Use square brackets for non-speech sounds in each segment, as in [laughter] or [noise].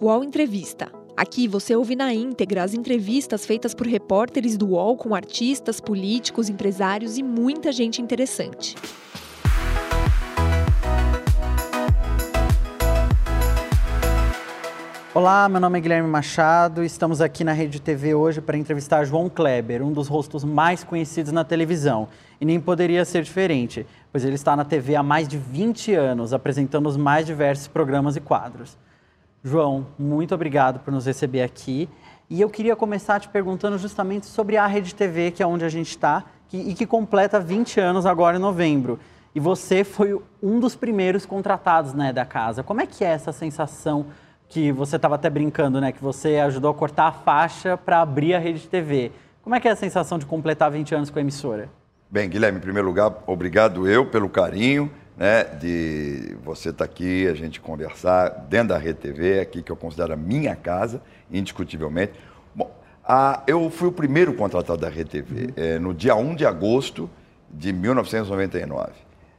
UOL Entrevista. Aqui você ouve na íntegra as entrevistas feitas por repórteres do UOL com artistas, políticos, empresários e muita gente interessante. Olá, meu nome é Guilherme Machado. Estamos aqui na Rede TV hoje para entrevistar João Kleber, um dos rostos mais conhecidos na televisão. E nem poderia ser diferente, pois ele está na TV há mais de 20 anos, apresentando os mais diversos programas e quadros. João, muito obrigado por nos receber aqui. E eu queria começar te perguntando justamente sobre a Rede TV, que é onde a gente está, e que completa 20 anos agora em novembro. E você foi um dos primeiros contratados né, da casa. Como é que é essa sensação que você estava até brincando, né? Que você ajudou a cortar a faixa para abrir a Rede TV. Como é que é a sensação de completar 20 anos com a emissora? Bem, Guilherme, em primeiro lugar, obrigado eu pelo carinho né, de você estar tá aqui, a gente conversar dentro da Rede TV, aqui que eu considero a minha casa, indiscutivelmente. Bom, a, eu fui o primeiro contratado da Rede TV uhum. é, no dia 1 de agosto de 1999.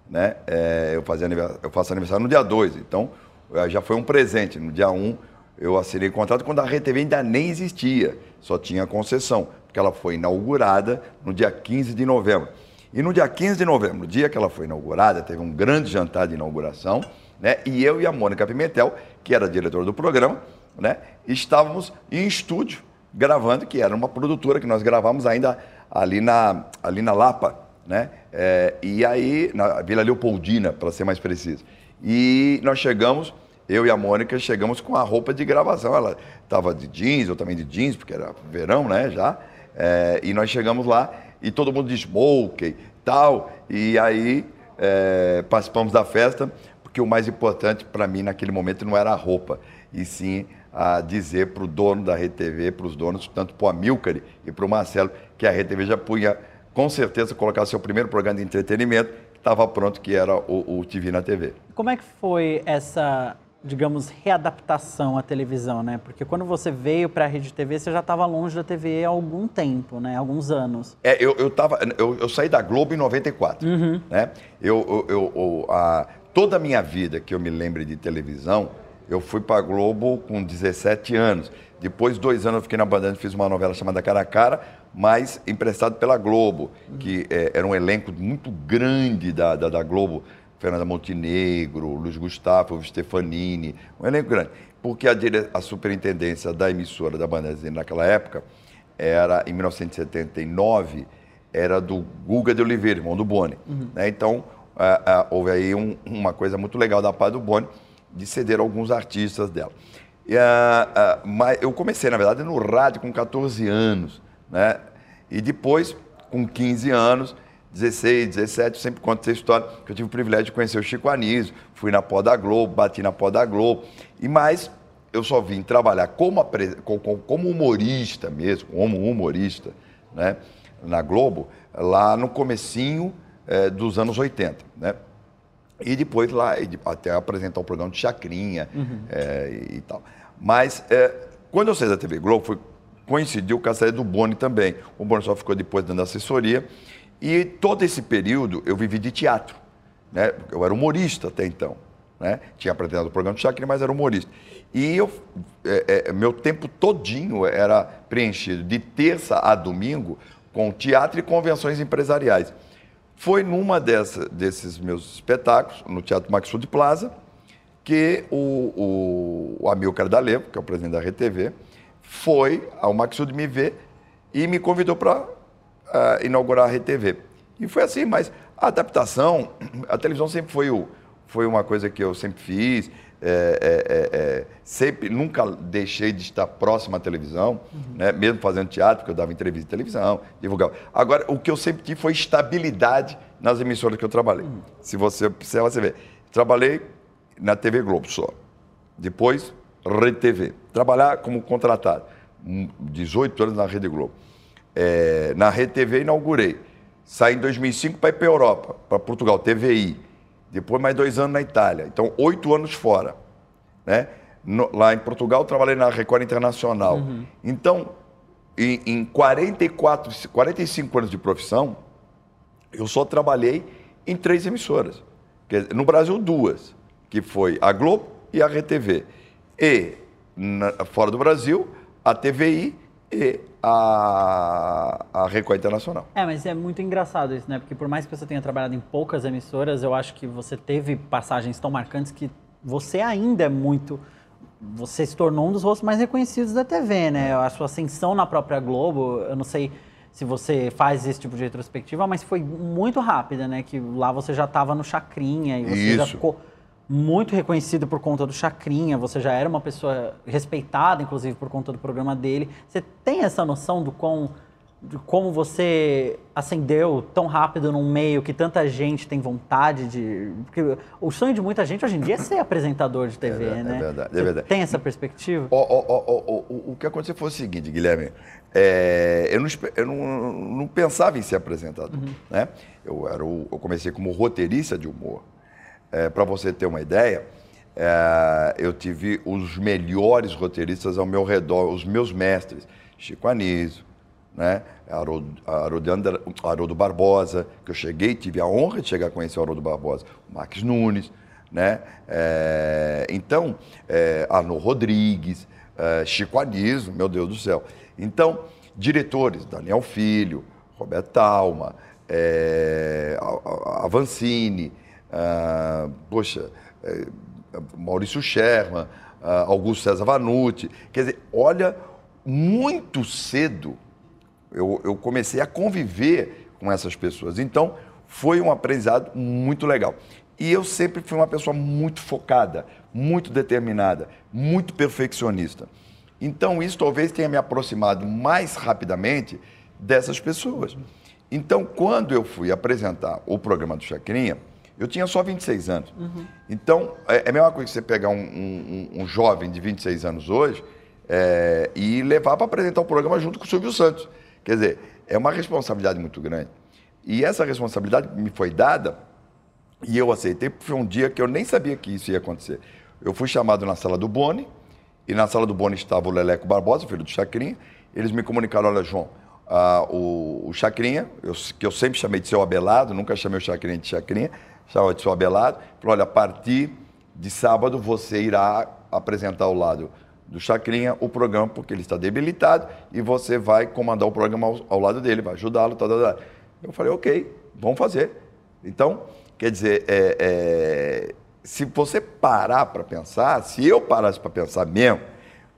Né? É, eu, fazia, eu faço aniversário no dia 2, então já foi um presente. No dia 1 eu assinei o contrato quando a Rede TV ainda nem existia, só tinha concessão, porque ela foi inaugurada no dia 15 de novembro. E no dia 15 de novembro, dia que ela foi inaugurada, teve um grande jantar de inauguração, né? E eu e a Mônica Pimentel, que era diretora do programa, né? Estávamos em estúdio gravando, que era uma produtora que nós gravamos ainda ali na, ali na Lapa, né? É, e aí, na Vila Leopoldina, para ser mais preciso. E nós chegamos, eu e a Mônica chegamos com a roupa de gravação. Ela estava de jeans, eu também de jeans, porque era verão, né, já. É, e nós chegamos lá e todo mundo de smoke tal. E aí é, participamos da festa, porque o mais importante para mim naquele momento não era a roupa, e sim a dizer para o dono da Rede TV, para os donos, tanto para o Amilcar e para o Marcelo, que a Rede TV já punha, com certeza, colocar seu primeiro programa de entretenimento, que estava pronto, que era o, o TV na TV. Como é que foi essa digamos, readaptação à televisão, né? Porque quando você veio para a Rede TV, você já estava longe da TV há algum tempo, né? Alguns anos. É, eu, eu, tava, eu, eu saí da Globo em 94, uhum. né? Eu, eu, eu, a, toda a minha vida que eu me lembre de televisão, eu fui para a Globo com 17 anos. Depois, dois anos, eu fiquei na Bandeirantes, fiz uma novela chamada Cara a Cara, mas emprestado pela Globo, uhum. que é, era um elenco muito grande da, da, da Globo, Fernanda Montenegro, Luiz Gustavo, Stefanini, um elenco grande. Porque a, dire... a superintendência da emissora da Bandeirantes naquela época era, em 1979, era do Guga de Oliveira, irmão do Boni. Uhum. Né? Então, houve aí um, uma coisa muito legal da parte do Boni, de ceder alguns artistas dela. E, mas eu comecei, na verdade, no rádio com 14 anos, né? E depois, com 15 anos, 16, 17, sempre conto essa história, que eu tive o privilégio de conhecer o Chico Anísio, fui na pó da Globo, bati na pó da Globo, e mais eu só vim trabalhar como, como humorista mesmo, como humorista, né, na Globo, lá no comecinho é, dos anos 80, né? E depois lá, até apresentar o programa de Chacrinha uhum. é, e tal. Mas é, quando eu saí da TV Globo, foi, coincidiu com a saída do Boni também. O Boni só ficou depois dando assessoria. E todo esse período eu vivi de teatro. Né? Eu era humorista até então. Né? Tinha apresentado o programa de Chacrin, mas era humorista. E eu, é, é, meu tempo todinho era preenchido de terça a domingo com teatro e convenções empresariais. Foi numa dessa, desses meus espetáculos, no Teatro Maxud Plaza, que o, o, o Amilcar D'Alevo, que é o presidente da RTV, foi ao Maxud me ver e me convidou para uh, inaugurar a RTV. E foi assim, mas a adaptação, a televisão sempre foi, o, foi uma coisa que eu sempre fiz, é, é, é, é sempre, nunca deixei de estar próximo à televisão, uhum. né? mesmo fazendo teatro, porque eu dava entrevista de televisão, divulgava. Agora, o que eu sempre tive foi estabilidade nas emissoras que eu trabalhei. Uhum. Se você observar, você vê. Trabalhei na TV Globo só. Depois, Rede TV. Trabalhar como contratado. 18 anos na Rede Globo é, na Rede TV inaugurei. Saí em 2005 para ir para a Europa, para Portugal, TVI. Depois mais dois anos na Itália. Então, oito anos fora. Né? No, lá em Portugal, trabalhei na Record Internacional. Uhum. Então, em, em 44, 45 anos de profissão, eu só trabalhei em três emissoras. No Brasil, duas, que foi a Globo e a RTV. E na, fora do Brasil, a TVI e a, a Record Internacional. É, mas é muito engraçado isso, né? Porque por mais que você tenha trabalhado em poucas emissoras, eu acho que você teve passagens tão marcantes que você ainda é muito. Você se tornou um dos rostos mais reconhecidos da TV, né? A sua ascensão na própria Globo, eu não sei se você faz esse tipo de retrospectiva, mas foi muito rápida, né? Que lá você já estava no Chacrinha e você Isso. já ficou muito reconhecido por conta do Chacrinha, você já era uma pessoa respeitada, inclusive, por conta do programa dele. Você tem essa noção do quão, de como você ascendeu tão rápido num meio que tanta gente tem vontade de... Porque o sonho de muita gente hoje em dia é ser apresentador de TV, É ver- é né? verdade, é verdade. Tem essa perspectiva? Ó, ó, o, o que aconteceu foi o seguinte, Guilherme. é, eu não, eu não, não pensava em ser apresentador. Né? Eu, era o- eu comecei como roteirista de humor. Para você ter uma ideia, é, eu tive os melhores roteiristas ao meu redor, os meus mestres. Chico Anísio, né? Haroldo, Barbosa, que eu cheguei, tive a honra de chegar a conhecer o Haroldo Barbosa. O Max Nunes, né? É, então, é, Rodrigues, é, Chico Anísio, meu Deus do céu. Então, diretores, Daniel Filho, Roberto Talma, é, Avancini, ah, poxa, é, Maurício Sherman, ah, Augusto César Vanucci. Quer dizer, olha, muito cedo eu, eu comecei a conviver com essas pessoas. Então, foi um aprendizado muito legal. E eu sempre fui uma pessoa muito focada, muito determinada, muito perfeccionista. Então, isso talvez tenha me aproximado mais rapidamente dessas pessoas. Então, quando eu fui apresentar o programa do Chacrinha, eu tinha só 26 anos. Então, é é a mesma coisa que você pegar um, um- um- um jovem de 26 anos hoje é, e levar para apresentar o programa junto com o Silvio Santos. Quer dizer, é uma responsabilidade muito grande. E essa responsabilidade me foi dada e eu aceitei, porque foi um dia que eu nem sabia que isso ia acontecer. Eu fui chamado na sala do Boni, e na sala do Boni estava o Leleco Barbosa, filho do Chacrinha. Eles me comunicaram: olha, João, ah, o, o Chacrinha, eu- que eu sempre chamei de seu Abelado, nunca chamei o Chacrinha de Chacrinha, chamava de Abelado, falou: olha, a partir de sábado você irá apresentar ao lado do Chacrinha o programa, porque ele está debilitado, e você vai comandar o programa ao, ao lado dele, vai ajudá-lo, tal, tal, tal. Eu falei: ok, vamos fazer. Então, quer dizer, é, é, se você parar para pensar, se eu parasse para pensar mesmo,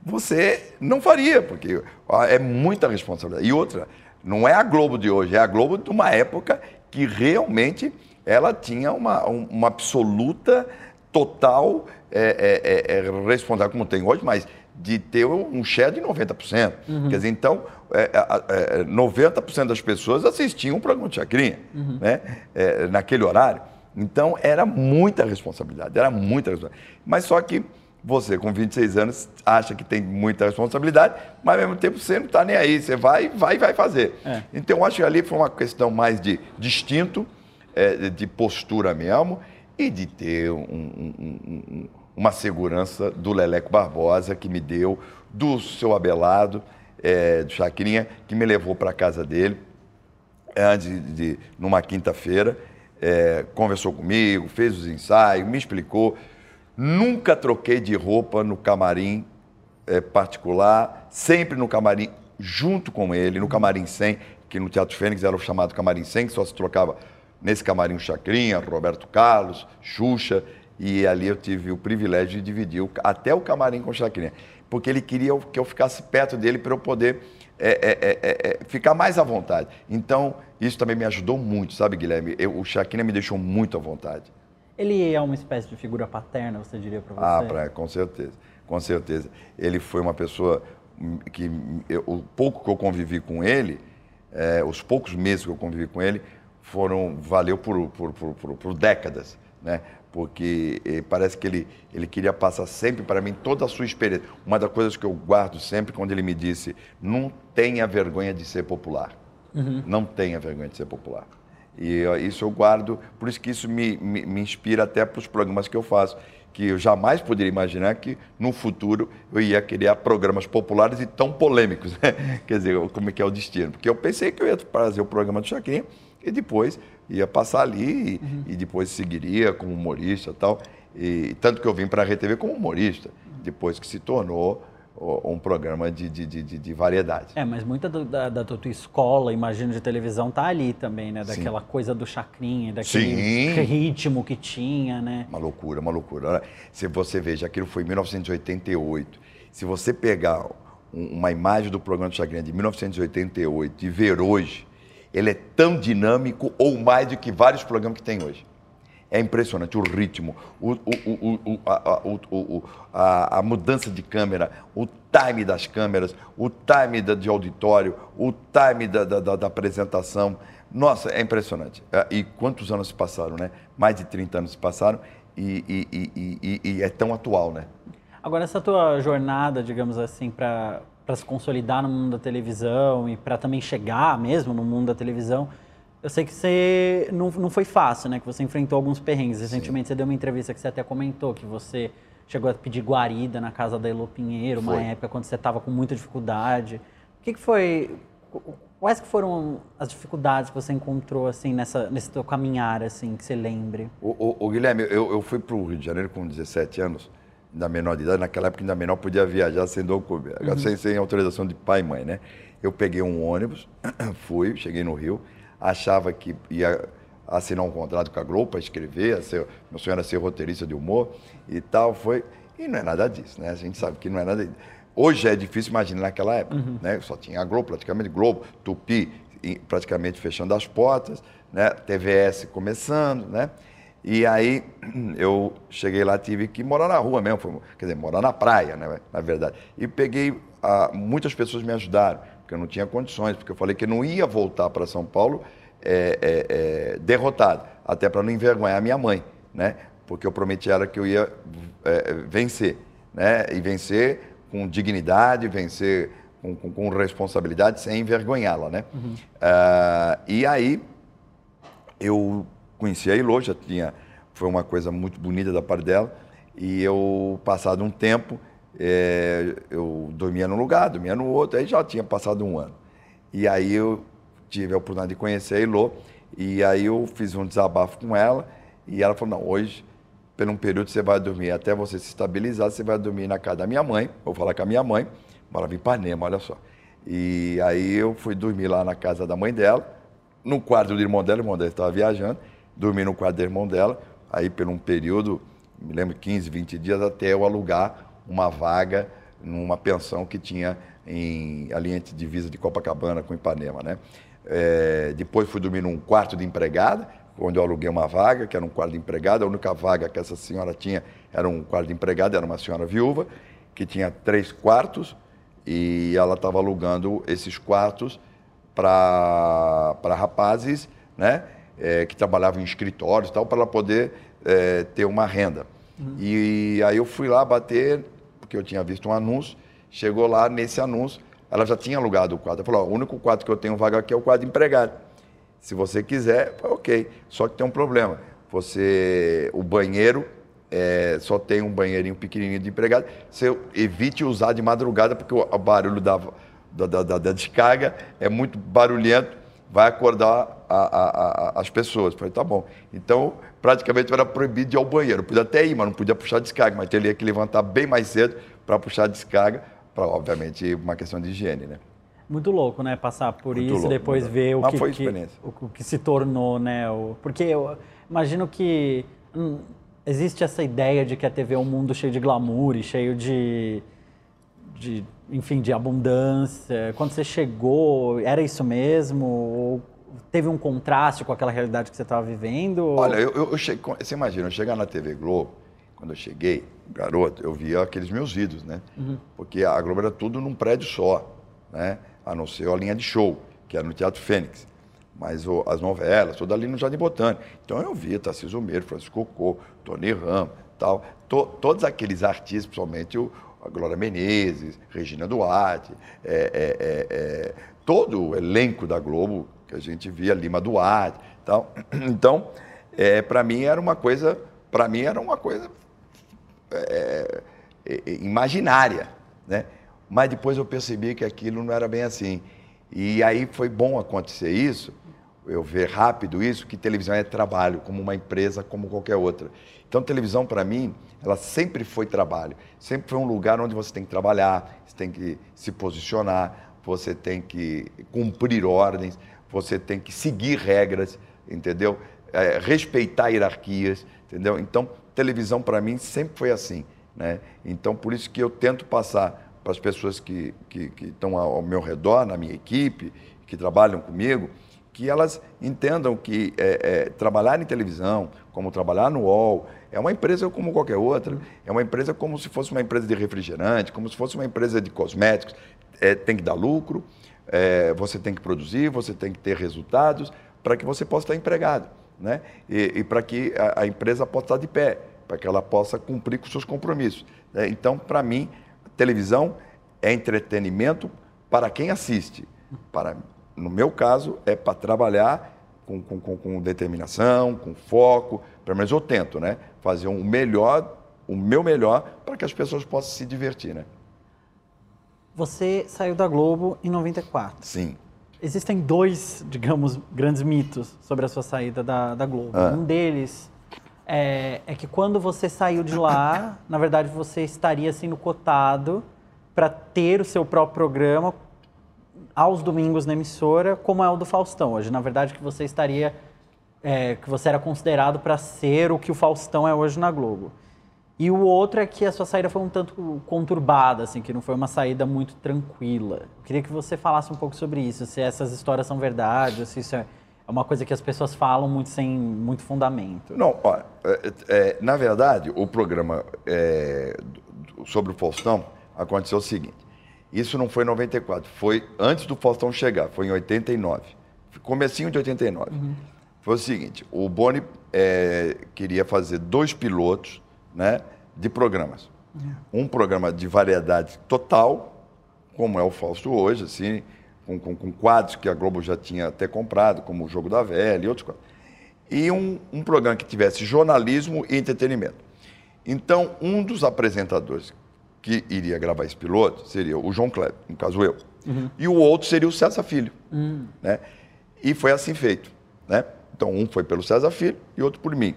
você não faria, porque é muita responsabilidade. E outra, não é a Globo de hoje, é a Globo de uma época que realmente ela tinha uma, um- uma absoluta, total é, é, é, é, responsabilidade, como tem hoje, mas de ter um share de 90%. Quer dizer, então, é, é, é, 90% das pessoas assistiam o programa de Chacrinha, né? É, naquele horário. Então, era muita responsabilidade, era muita responsabilidade. Mas só que você, com 26 anos, acha que tem muita responsabilidade, mas ao mesmo tempo você não está nem aí, você vai, vai, vai fazer. É. Então, eu acho que ali foi uma questão mais de distinto, é, de postura mesmo, e de ter um- um- um- um- uma segurança do Leleco Barbosa, que me deu, do seu Abelado, é, do Chacrinha, que me levou para a casa dele, antes de, de- numa quinta-feira, é, conversou comigo, fez os ensaios, me explicou. Nunca troquei de roupa no camarim é, particular, sempre no camarim junto com ele, no camarim 100, que no Teatro Fênix era o chamado camarim 100, que só se trocava nesse camarim Chacrinha, Roberto Carlos, Xuxa, e ali eu tive o privilégio de dividir o- até o camarim com o Chacrinha, porque ele queria que eu ficasse perto dele para eu poder é, é, é, é, é, ficar mais à vontade. Então, isso também me ajudou muito, sabe, Guilherme? Eu- o Chacrinha me deixou muito à vontade. Ele é uma espécie de figura paterna, você diria para você? Ah, pra, com certeza, com certeza. Ele foi uma pessoa que eu- o pouco que eu convivi com ele, eh, os poucos meses que eu convivi com ele, foram valeu por, por, por, por- décadas, né? Porque eh, parece que ele, ele queria passar sempre para mim toda a sua experiência. Uma das coisas que eu guardo sempre quando ele me disse: não tenha vergonha de ser popular. Não tenha vergonha de ser popular. E isso eu guardo, por isso que isso me, me, me inspira até para os programas que eu faço, que eu jamais poderia imaginar que no futuro eu ia criar programas populares e tão polêmicos, [laughs] né? Quer dizer, como é que é o destino? Porque eu pensei que eu ia fazer o programa do Chacrinha e depois ia passar ali e, e depois seguiria como humorista e tal. E tanto que eu vim para a RTV como humorista, depois que se tornou um programa de, de, de, de variedade. É, mas muita do, da, da, tua escola, imagino, de televisão tá ali também, né? Daquela Sim. coisa do chacrinha, daquele Sim. ritmo que tinha, né? Uma loucura, uma loucura. Se você veja, aquilo foi em 1988. Se você pegar uma imagem do programa do Chacrinha de 1988 e ver hoje, ele é tão dinâmico ou mais do que vários programas que tem hoje. É impressionante o ritmo, o, o, o, a, a, mudança de câmera, o time das câmeras, o time de auditório, o time da, da, da apresentação. Nossa, é impressionante. É, e quantos anos se passaram, né? Mais de 30 anos se passaram e, e, e, e é tão atual, né? Agora, essa tua jornada, digamos assim, para se consolidar no mundo da televisão e para também chegar mesmo no mundo da televisão, eu sei que você não, não foi fácil, né? Que você enfrentou alguns perrengues. Recentemente Sim. você deu uma entrevista que você até comentou que você chegou a pedir guarida na casa da Elo Pinheiro, uma época quando você estava com muita dificuldade. O que, que foi? Quais que foram as dificuldades que você encontrou assim nessa nesse teu caminhar assim que você lembre? O, o, o Guilherme, eu, eu fui para o Rio de Janeiro com 17 anos, ainda menor de idade. Naquela época ainda menor podia viajar sem documento, uhum. sem, sem autorização de pai e mãe, né? Eu peguei um ônibus, [clears throat] fui, cheguei no Rio achava que ia assinar um contrato com a Globo para escrever, ser, meu sonho era ser roteirista de humor e tal, foi... E não é nada disso, né? A gente sabe que não é nada disso. Hoje é difícil imaginar naquela época, uhum. né? Só tinha a Globo, praticamente Globo, Tupi praticamente fechando as portas, né? TVS começando, né? E aí [clears throat] eu cheguei lá, tive que morar na rua mesmo, quer dizer, morar na praia, né? Na verdade. E peguei, ah, muitas pessoas me ajudaram porque eu não tinha condições, porque eu falei que não ia voltar para São Paulo é, é, é, derrotado, até para não envergonhar minha mãe, né? Porque eu prometi a ela que eu ia é, vencer, né? E vencer com dignidade, vencer com, com, com responsabilidade, sem envergonhá-la, né? Uhum. Uh, e aí eu conheci a Ilô, já tinha, foi uma coisa muito bonita da parte dela, e eu, passado um tempo, é, eu dormia num lugar, dormia no outro, aí já tinha passado um ano. E aí eu tive a oportunidade de conhecer a Ilô, e aí eu fiz um desabafo com ela, e ela falou, não, hoje, por um período você vai dormir, até você se estabilizar, você vai dormir na casa da minha mãe, vou falar com a minha mãe, morava em Ipanema, olha só. E aí eu fui dormir lá na casa da mãe dela, no quarto do irmão dela, o irmão dela estava viajando, dormi no quarto do irmão dela, aí por um período, me lembro 15, 20 dias, até eu alugar uma vaga numa pensão que tinha em, ali entre divisa de Copacabana com Ipanema, né? É, depois fui dormir num quarto de empregada, onde eu aluguei uma vaga, que era um quarto de empregada. A única vaga que essa senhora tinha era um quarto de empregada, era uma senhora viúva, que tinha três quartos, e ela estava alugando esses quartos para rapazes, né? É, que trabalhavam em escritórios e tal, para ela poder é, ter uma renda. Uhum. E aí eu fui lá bater, porque eu tinha visto um anúncio, chegou lá nesse anúncio, ela já tinha alugado o quadro. Ela falou, o único quadro que eu tenho vaga aqui é o quadro empregado. Se você quiser, ok. Só que tem um problema. Você, o banheiro é, só tem um banheirinho pequenininho de empregado. Você evite usar de madrugada, porque o barulho da, da, da, da descarga é muito barulhento, vai acordar a, a, a, as pessoas. falei, tá bom. Então, praticamente era proibido de ir ao banheiro. Podia até ir, mas não podia puxar descarga, mas teria que levantar bem mais cedo para puxar descarga, para, obviamente, uma questão de higiene, né? Muito louco, né? Passar por muito isso louco, depois ver o que, que, o, o, que se tornou, né? O, porque eu imagino que hum, existe essa ideia de que a TV é um mundo cheio de glamour e cheio de, de enfim, de abundância. Quando você chegou, era isso mesmo? Ou teve um contraste com aquela realidade que você estava vivendo? Olha, eu, eu, eu cheguei, você imagina, eu chegar na TV Globo, quando eu cheguei, garoto, eu via aqueles meus vídeos, né? Uhum. Porque a Globo era tudo num prédio só, né? A não ser a linha de show, que era no Teatro Fênix. Mas o, as novelas, toda ali no Jardim Botânico. Então eu via Tarcísio Meiro, Francisco Cocô, Tony Ram, tal. To, todos aqueles artistas, principalmente o, a Glória Menezes, Regina Duarte, é, é, é, é todo o elenco da Globo que a gente via Lima Duarte, tal. [clears throat] Então, é, para mim era uma coisa, para mim era uma coisa é, imaginária, né? Mas depois eu percebi que aquilo não era bem assim. E aí foi bom acontecer isso, eu ver rápido isso, que televisão é trabalho, como uma empresa, como qualquer outra. Então, televisão, para mim, ela sempre foi trabalho. Sempre foi um lugar onde você tem que trabalhar, você tem que se posicionar, você tem que cumprir ordens, você tem que seguir regras, entendeu? É, respeitar hierarquias, entendeu? Então, televisão, para mim, sempre foi assim. Né? Então, por isso que eu tento passar para as pessoas que, que, que estão ao meu redor, na minha equipe, que trabalham comigo, que elas entendam que é, é, trabalhar em televisão, como trabalhar no UOL, é uma empresa como qualquer outra. É uma empresa como se fosse uma empresa de refrigerante, como se fosse uma empresa de cosméticos. É, tem que dar lucro, é, você tem que produzir, você tem que ter resultados para que você possa estar empregado. Né? E, e para que a, a, empresa possa estar de pé, para que ela possa cumprir com seus compromissos. Né? Então, para mim, televisão é entretenimento para quem assiste. Para no meu caso, é para trabalhar com, com, com, determinação, com foco, pelo menos eu tento, né? Fazer o um melhor, o meu melhor, para que as pessoas possam se divertir, né? Você saiu da Globo em 94. Sim. Existem dois, digamos, grandes mitos sobre a sua saída da, da Globo. Ah. Um deles é, é que quando você saiu de lá, [coughs] na verdade você estaria sendo cotado para ter o seu próprio programa aos domingos na emissora, como é o do Faustão hoje. Na verdade, que você estaria, é, que você era considerado para ser o que o Faustão é hoje na Globo. E o outro é que a sua saída foi um tanto conturbada, assim, que não foi uma saída muito tranquila. Eu queria que você falasse um pouco sobre isso, se essas histórias são verdade, se isso é uma coisa que as pessoas falam muito sem muito fundamento. Não, olha, é, é, na verdade, o programa é, sobre o Faustão aconteceu o seguinte. Isso não foi em 94, foi antes do Faustão chegar, foi em 89. Comecinho de 89. Uhum. Foi o seguinte, o Boni é, queria fazer dois pilotos né, de programas. Uhum. Um programa de variedade total, como é o Fausto hoje, assim, com, com, com, quadros que a Globo já tinha até comprado, como o Jogo da Velha e outros quadros. E um, um programa que tivesse jornalismo e entretenimento. Então, um dos apresentadores que iria gravar esse piloto seria o João Kleber, no caso eu. Uhum. E o outro seria o César Filho. Uhum. Né? E foi assim feito. Né? Então, um foi pelo César Filho e outro por mim.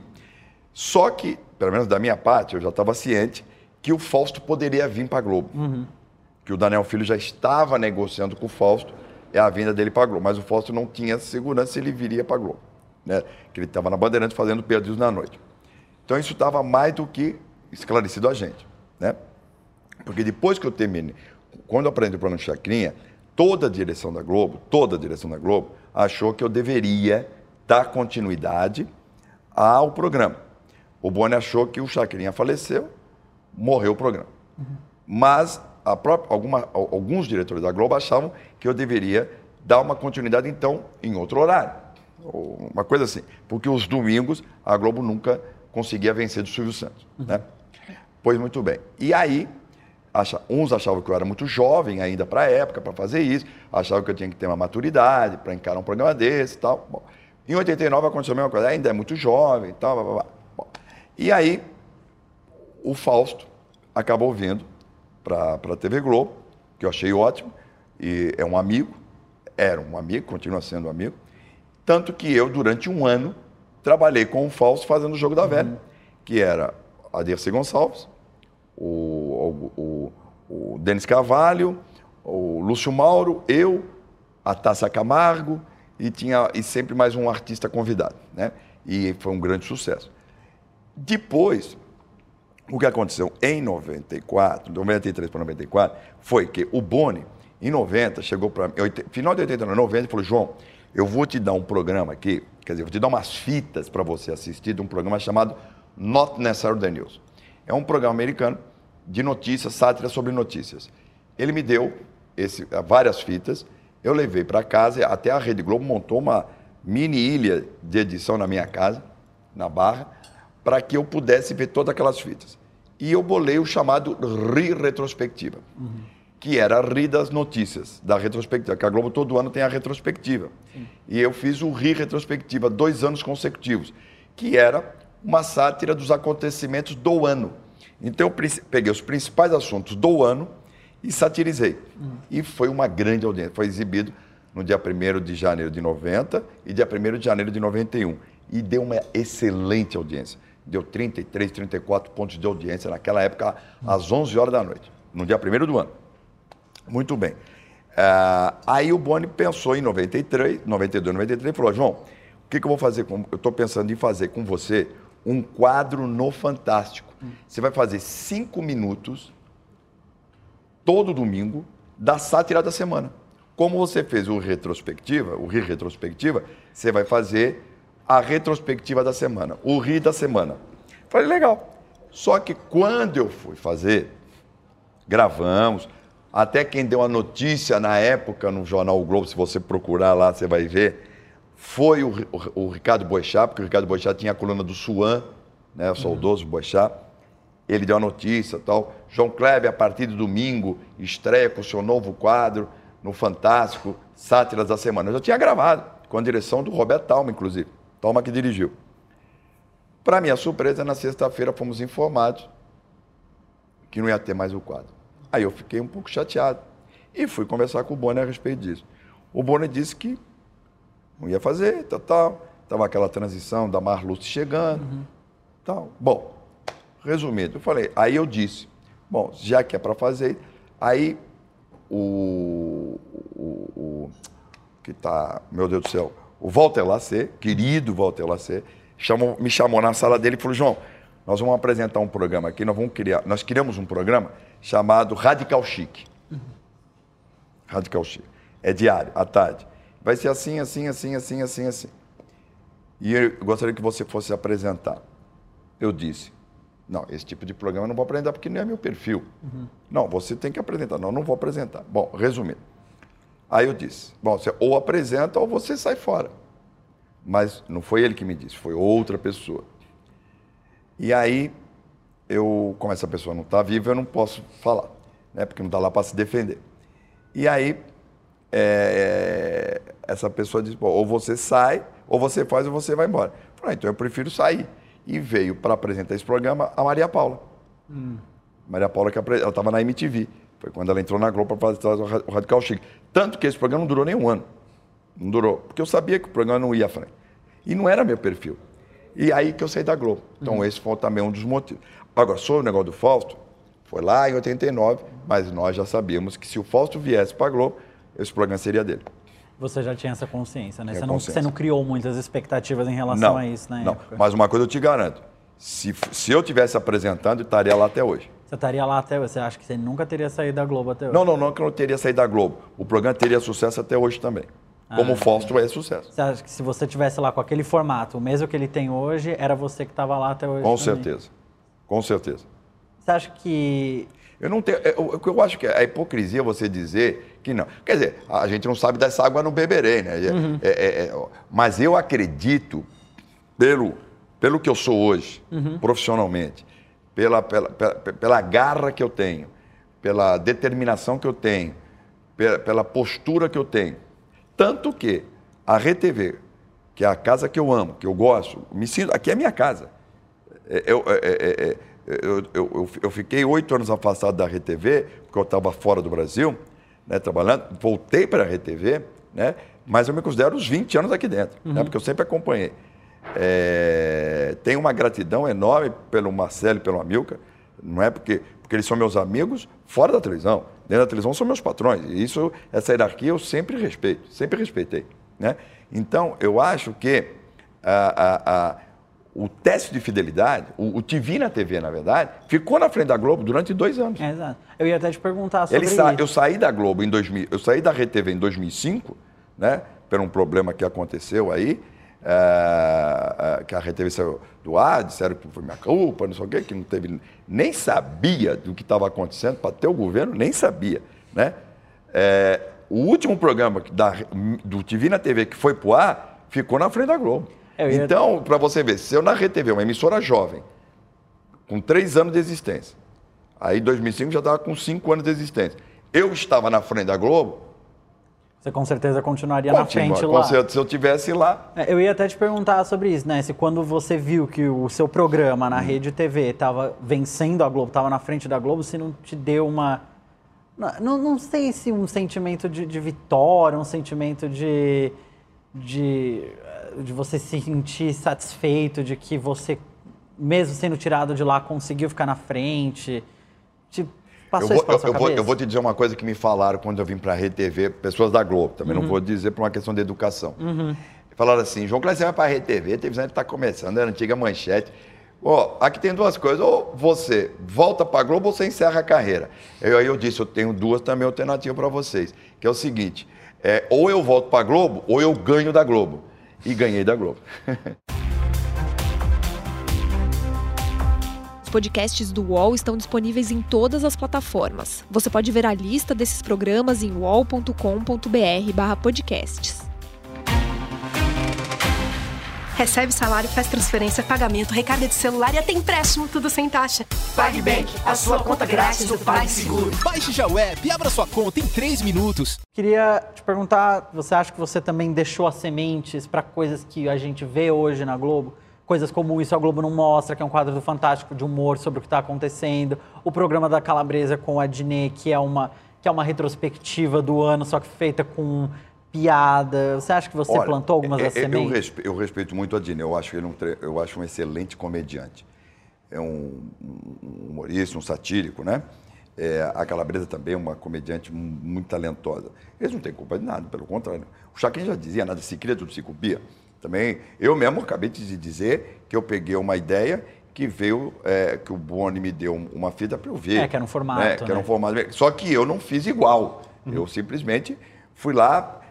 Só que, pelo menos da minha parte, eu já estava ciente que o Fausto poderia vir para a Globo. Uhum. Que o Daniel Filho já estava negociando com o Fausto é a vinda dele para a Globo. Mas o Fausto não tinha segurança se ele viria para a Globo. Né? Que ele estava na Bandeirantes fazendo Perdidos na Noite. Então, isso estava mais do que esclarecido a gente. Né? Porque depois que eu terminei, quando eu aprendi o programa Chacrinha, toda a direção da Globo, toda a direção da Globo, achou que eu deveria dar continuidade ao programa. O Boni achou que o Chacrinha faleceu, morreu o programa. Uhum. Mas própria, alguma, alguns diretores da Globo achavam que eu deveria dar uma continuidade, então, em outro horário. Uma coisa assim. Porque os domingos a Globo nunca conseguia vencer do Silvio Santos. Uhum. Né? Pois muito bem. E aí acha, uns achavam que eu era muito jovem ainda para a época, para fazer isso, achavam que eu tinha que ter uma maturidade para encarar um programa desse e tal. Bom, em 89 aconteceu a mesma coisa, ainda é muito jovem e tal. Blá, blá, blá. Bom, e aí, o Fausto acabou vindo para a TV Globo, que eu achei ótimo, e é um amigo, era um amigo, continua sendo um amigo, tanto que eu, durante um ano, trabalhei com o Fausto fazendo o Jogo da Velha, uhum. que era a Dercy Gonçalves, o, o, o, Denis Carvalho, o Lúcio Mauro, eu, a Tássia Camargo e tinha e sempre mais um artista convidado, né? E foi um grande sucesso. Depois, o que aconteceu em 94, 93 para 94, foi que o Boni, em 90, chegou para mim, final de 89, 90, e falou: João, eu vou te dar um programa aqui, quer dizer, vou te dar umas fitas para você assistir de um programa chamado Not Necessary The News. É um programa americano de notícias, sátira sobre notícias. Ele me deu esse, várias fitas, eu levei para casa, até a Rede Globo montou uma mini ilha de edição na minha casa, na Barra, para que eu pudesse ver todas aquelas fitas. E eu bolei o chamado RI Retrospectiva, uhum. que era RI das notícias, da retrospectiva, que a Globo todo ano tem a retrospectiva. Sim. E eu fiz o RI Retrospectiva dois anos consecutivos, que era uma sátira dos acontecimentos do ano. Então eu peguei os principais assuntos do ano e satirizei. Uhum. E foi uma grande audiência. Foi exibido no dia 1 de janeiro de 90 e dia 1 de janeiro de 91. E deu uma excelente audiência. Deu 33, 34 pontos de audiência naquela época, às 11 horas da noite, no dia 1 do ano. Muito bem. Uh, aí o Boni pensou em 93, 92, 93 e falou: João, o que, que eu vou fazer? Com, eu estou pensando em fazer com você um quadro no Fantástico. Você vai fazer cinco minutos todo domingo da sátira da semana. Como você fez o retrospectiva, o Ri Retrospectiva, você vai fazer a retrospectiva da semana, o Ri da semana. Falei, legal. Só que quando eu fui fazer, gravamos, até quem deu a notícia na época no jornal o Globo, se você procurar lá, você vai ver, foi o, o, o Ricardo Boechat, porque o Ricardo Boechat tinha a coluna do Suan, né, o saudoso uhum. Boechat. Ele deu a notícia tal. João Kleber, a partir de domingo, estreia com o seu novo quadro no Fantástico, Sátiras da Semana. Eu já tinha gravado, com a direção do Roberto Talma, inclusive. Talma que dirigiu. Para minha surpresa, na sexta-feira fomos informados que não ia ter mais o quadro. Aí eu fiquei um pouco chateado e fui conversar com o Boni a respeito disso. O Boni disse que não ia fazer, tal, tal. Estava aquela transição da Marluce chegando, uhum. tal. Bom, resumindo, eu falei, aí eu disse, bom, já que é para fazer, aí o, o, o que está, meu Deus do céu, o Walter Lacê, querido Walter Lacê, chamou, me chamou na sala dele e falou, João, nós vamos apresentar um programa aqui, nós vamos criar, nós criamos um programa chamado Radical Chic. Uhum. Radical Chic. É diário, à tarde. Vai ser assim, assim, assim, assim, assim, assim. E eu gostaria que você fosse apresentar. Eu disse, não, esse tipo de programa eu não vou apresentar porque não é meu perfil. Uhum. Não, você tem que apresentar. Não, não vou apresentar. Bom, resumindo. Aí eu disse, bom, você ou apresenta ou você sai fora. Mas não foi ele que me disse, foi outra pessoa. E aí eu, como essa pessoa não está viva, eu não posso falar, né? porque não está lá para se defender. E aí, é, essa pessoa diz, ou você sai, ou você faz, ou você vai embora. Eu falei, ah, então eu prefiro sair. E veio para apresentar esse programa a Maria Paula. Hum. Maria Paula, que ela estava na MTV. Foi quando ela entrou na Globo para fazer o Radical Chic. Tanto que esse programa não durou nem um ano. Não durou. Porque eu sabia que o programa não ia à frente. E não era meu perfil. E aí que eu saí da Globo. Então, uhum. esse foi também um dos motivos. Agora, sobre o negócio do Fausto, foi lá em 89, mas nós já sabíamos que se o Fausto viesse para a Globo, esse programa seria dele. Você já tinha essa consciência, né? Você não, você não, criou muitas expectativas em relação não, a isso na não. época? Mas uma coisa eu te garanto, se, se eu tivesse apresentando, eu estaria lá até hoje. Você estaria lá até hoje? Você acha que você nunca teria saído da Globo até hoje? Não, não, não que eu não teria saído da Globo. O programa teria sucesso até hoje também. Como ah, o Fausto é sucesso. Você acha que se você tivesse lá com aquele formato, o mesmo que ele tem hoje, era você que estava lá até hoje? Com também? certeza. Com certeza. Você acha que. Eu não tenho. Eu, eu acho que é a hipocrisia você dizer que não. Quer dizer, a gente não sabe dessa água no beberei, né? É, uhum. É, é, é, mas eu acredito, pelo, pelo que eu sou hoje, uhum. profissionalmente, pela, pela, pela, pela garra que eu tenho, pela determinação que eu tenho, pela, pela postura que eu tenho. Tanto que a RTV, que é a casa que eu amo, que eu gosto, me sinto, aqui é minha casa. Eu, eu, eu, eu, eu fiquei oito anos afastado da RTV, porque eu estava fora do Brasil, né, trabalhando, voltei para a RTV, né, mas eu me considero os 20 anos aqui dentro, né, uhum. né, porque eu sempre acompanhei. É, tenho uma gratidão enorme pelo Marcelo e pelo Amilcar, não é porque, porque eles são meus amigos fora da televisão. Dentro da televisão são meus patrões. E isso, essa hierarquia eu sempre respeito, sempre respeitei. Né? Então, eu acho que a, a, a o teste de fidelidade, o, o TV na TV, na verdade, ficou na frente da Globo durante dois anos. É, exato. Eu ia até te perguntar sobre Ele sa... isso. Eu saí da Globo em 2000, eu saí da RTV em 2005, né, por um problema que aconteceu aí, é, é, que a RTV saiu do ar, disseram que foi minha culpa, não sei o quê, que não teve, nem sabia do que estava acontecendo, para ter o governo, nem sabia, né? É, o último programa da, do TV na TV que foi para o ar ficou na frente da Globo. Ia... Então, para você ver, se eu na RTV, uma emissora jovem, com três anos de existência, aí em 2005 já estava com cinco anos de existência, eu estava na frente da Globo. Você com certeza continuaria Continua, na frente lá. Certeza, se eu tivesse lá. É, eu ia até te perguntar sobre isso, né? Se quando você viu que o seu programa na hum. rede TV estava vencendo a Globo, estava na frente da Globo, se não te deu uma não, não sei se um sentimento de, de vitória, um sentimento de, de, de você se sentir satisfeito de que você, mesmo sendo tirado de lá, conseguiu ficar na frente. Te passou eu isso vou, pela sua eu, vou, eu vou te dizer uma coisa que me falaram quando eu vim para a Rede TV, pessoas da Globo, também Uhum. não vou dizer por uma questão de educação. Falaram assim, João Cléber, você vai para a Rede TV, a televisão está começando, era a antiga manchete. Ó, aqui tem duas coisas, ou você volta para a Globo ou você encerra a carreira. Eu, aí eu disse, eu tenho duas também alternativas para vocês, que é o seguinte, é, ou eu volto para a Globo, ou eu ganho da Globo. E ganhei da Globo. Os podcasts do UOL estão disponíveis em todas as plataformas. Você pode ver a lista desses programas em uol.com.br/podcasts. Recebe salário, faz transferência, pagamento, recarga de celular e até empréstimo, tudo sem taxa. PagBank, a sua conta grátis do PagSeguro. Baixe já o app e abra sua conta em 3 minutos. Queria te perguntar, você acha que você também deixou as sementes para coisas que a gente vê hoje na Globo? Coisas como Isso a Globo Não Mostra, que é um quadro do Fantástico de humor sobre o que está acontecendo. O programa da Calabresa com a Dinê, que é uma, que é uma retrospectiva do ano, só que feita com piada. Você acha que você Olha, plantou algumas é- é- eu, sementes? respe- eu respeito muito a Dini, eu acho ele um, eu acho um excelente comediante. É um, um humorista, um satírico, né? É, a Calabresa também é uma comediante mu- muito talentosa. Eles não têm culpa de nada, pelo contrário. O Chaquin já dizia, nada se cria, tudo se copia. Também, eu mesmo acabei de dizer que eu peguei uma ideia que veio, é, que o Boni me deu uma fita para eu ver. É, que era um formato, né? Que era né? um formato. Só que eu não fiz igual. Eu simplesmente fui lá,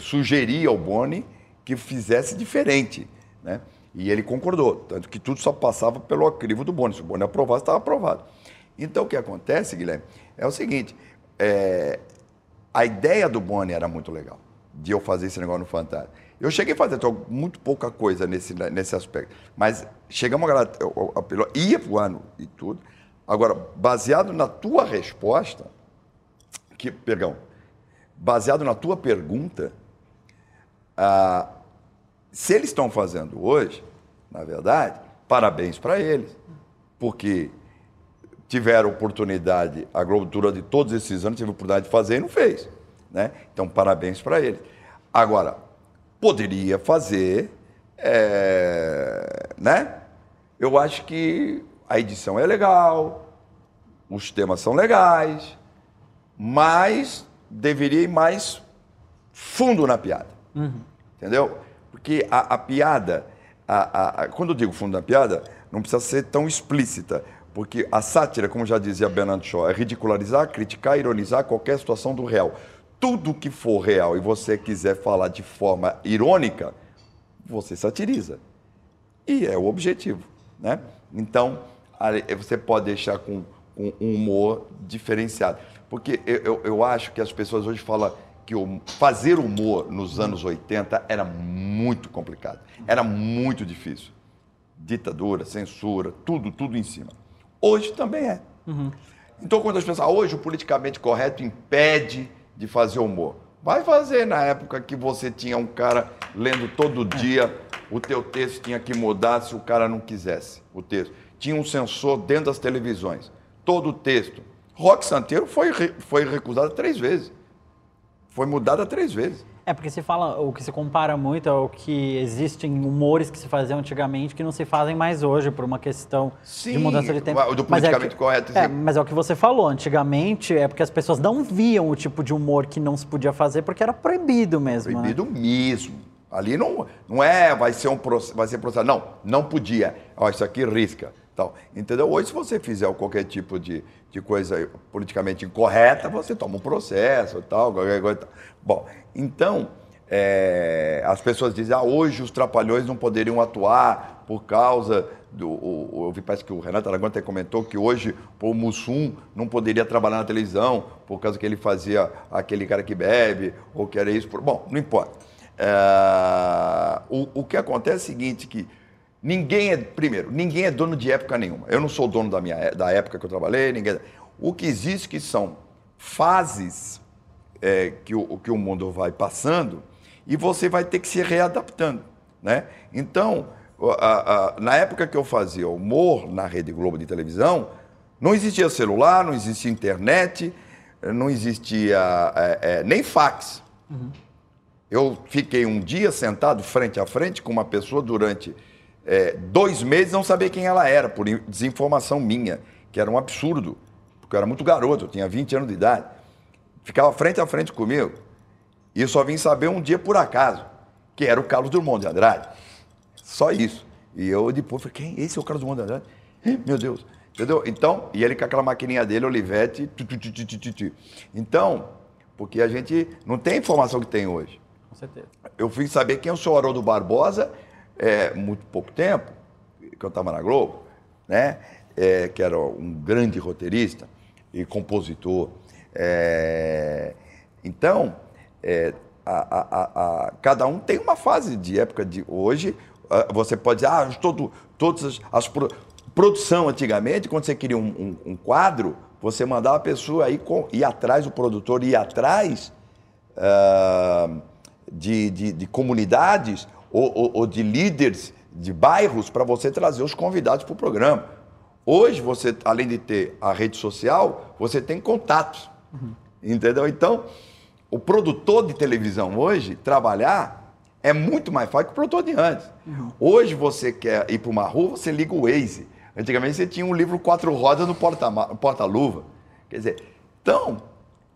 sugeri ao Boni que fizesse diferente. Né? E ele concordou. Tanto que tudo só passava pelo crivo do Boni. Se o Boni aprovasse, estava aprovado. Então o que acontece, Guilherme, é o seguinte: é, a ideia do Boni era muito legal, de eu fazer esse negócio no Fantástico. Eu cheguei a fazer muito pouca coisa nesse, nesse aspecto, mas chegamos a, eu- eu- ia pro ano e tudo. Agora, baseado na tua resposta, que, perdão, baseado na tua pergunta, ah, se eles estão fazendo hoje, na verdade, parabéns para eles, porque tiveram oportunidade, a Globo durante todos esses anos teve oportunidade de fazer e não fez. Né? Então, parabéns para eles. Agora, poderia fazer, é, né? Eu acho que a edição é legal, os temas são legais, mas deveria ir mais fundo na piada. Entendeu? Porque a, a piada, a- a- quando eu digo fundo na piada, não precisa ser tão explícita. Porque a sátira, como já dizia Bernard Shaw, é ridicularizar, criticar, ironizar qualquer situação do real. Tudo que for real e você quiser falar de forma irônica, você satiriza. E é o objetivo, né? Então, você pode deixar com, com um humor diferenciado. Porque eu, eu, eu acho que as pessoas hoje falam que o, fazer humor nos anos 80 era muito complicado. Era muito difícil. Ditadura, censura, tudo, tudo em cima. Hoje também é. Então, quando as pessoas ah, hoje o politicamente correto impede de fazer humor. Vai fazer na época que você tinha um cara lendo todo dia, o teu texto tinha que mudar se o cara não quisesse o texto. Tinha um censor dentro das televisões. Todo o texto. Rock Santeiro foi, foi recusado três vezes. Foi mudada três vezes. É porque se fala, o que se compara muito é o que existem humores que se faziam antigamente que não se fazem mais hoje por uma questão de Sim, mudança de tempo. o do Mas é politicamente que- correto, É, mas é o que você falou, antigamente é porque as pessoas não viam o tipo de humor que não se podia fazer porque era proibido mesmo. né? Proibido mesmo. Ali não, não é, vai ser um vai ser processo. Não, não podia. Ó, isso aqui risca. Tal. Entendeu? Hoje, se você fizer qualquer tipo de, de coisa politicamente incorreta, você toma um processo tal, qualquer coisa. tal. Bom, então, é, as pessoas dizem, ah, hoje os trapalhões não poderiam atuar por causa do. O, eu vi, parece que o Renato Aragão até comentou que hoje o Mussum não poderia trabalhar na televisão por causa que ele fazia aquele cara que bebe, ou que era isso. Bom, não importa. É, o, o que acontece é o seguinte, que ninguém é, primeiro, ninguém é dono de época nenhuma. Eu não sou dono da, minha, é- da época que eu trabalhei, ninguém. O que existe que são fases é, que, o, que o mundo vai passando e você vai ter que se readaptando, né? Então, a- a- na época que eu fazia humor na Rede Globo de televisão, não existia celular, não existia internet, não existia é, é, nem fax. Uhum. Eu fiquei um dia sentado frente a frente com uma pessoa durante é, dois meses, não sabia quem ela era, por desinformação minha, que era um absurdo, porque eu era muito garoto, eu tinha 20 anos de idade. Ficava frente a frente comigo. E eu só vim saber um dia por acaso, que era o Carlos Drummond de Andrade. Só isso. E eu depois falei, quem? Esse é o Carlos Drummond de Andrade? Meu Deus. Entendeu? Então, e ele com aquela maquininha dele, Olivetti. Tu, tu, tu, então, porque a gente não tem a informação que tem hoje. Com certeza. Eu fui saber quem é o senhor Haroldo Barbosa é, muito pouco tempo, que eu estava na Globo, né? É, que era um grande roteirista e compositor. É, então, é, a, a, a, cada um tem uma fase de época de hoje. Você pode dizer, ah, todo, todas as, as Produção, antigamente, quando você queria um, um, um quadro, você mandava a pessoa ir, com, ir atrás, o produtor ir atrás uh, de, de, de, comunidades ou, ou, ou de líderes de bairros para você trazer os convidados para o programa. Hoje, você, além de ter a rede social, você tem contatos. Uhum. Entendeu? Então, o produtor de televisão hoje, trabalhar, é muito mais fácil que o produtor de antes. Uhum. Hoje, você quer ir para uma rua, você liga o Waze. Antigamente você tinha um livro quatro rodas no porta-luva. Porta Quer dizer, então,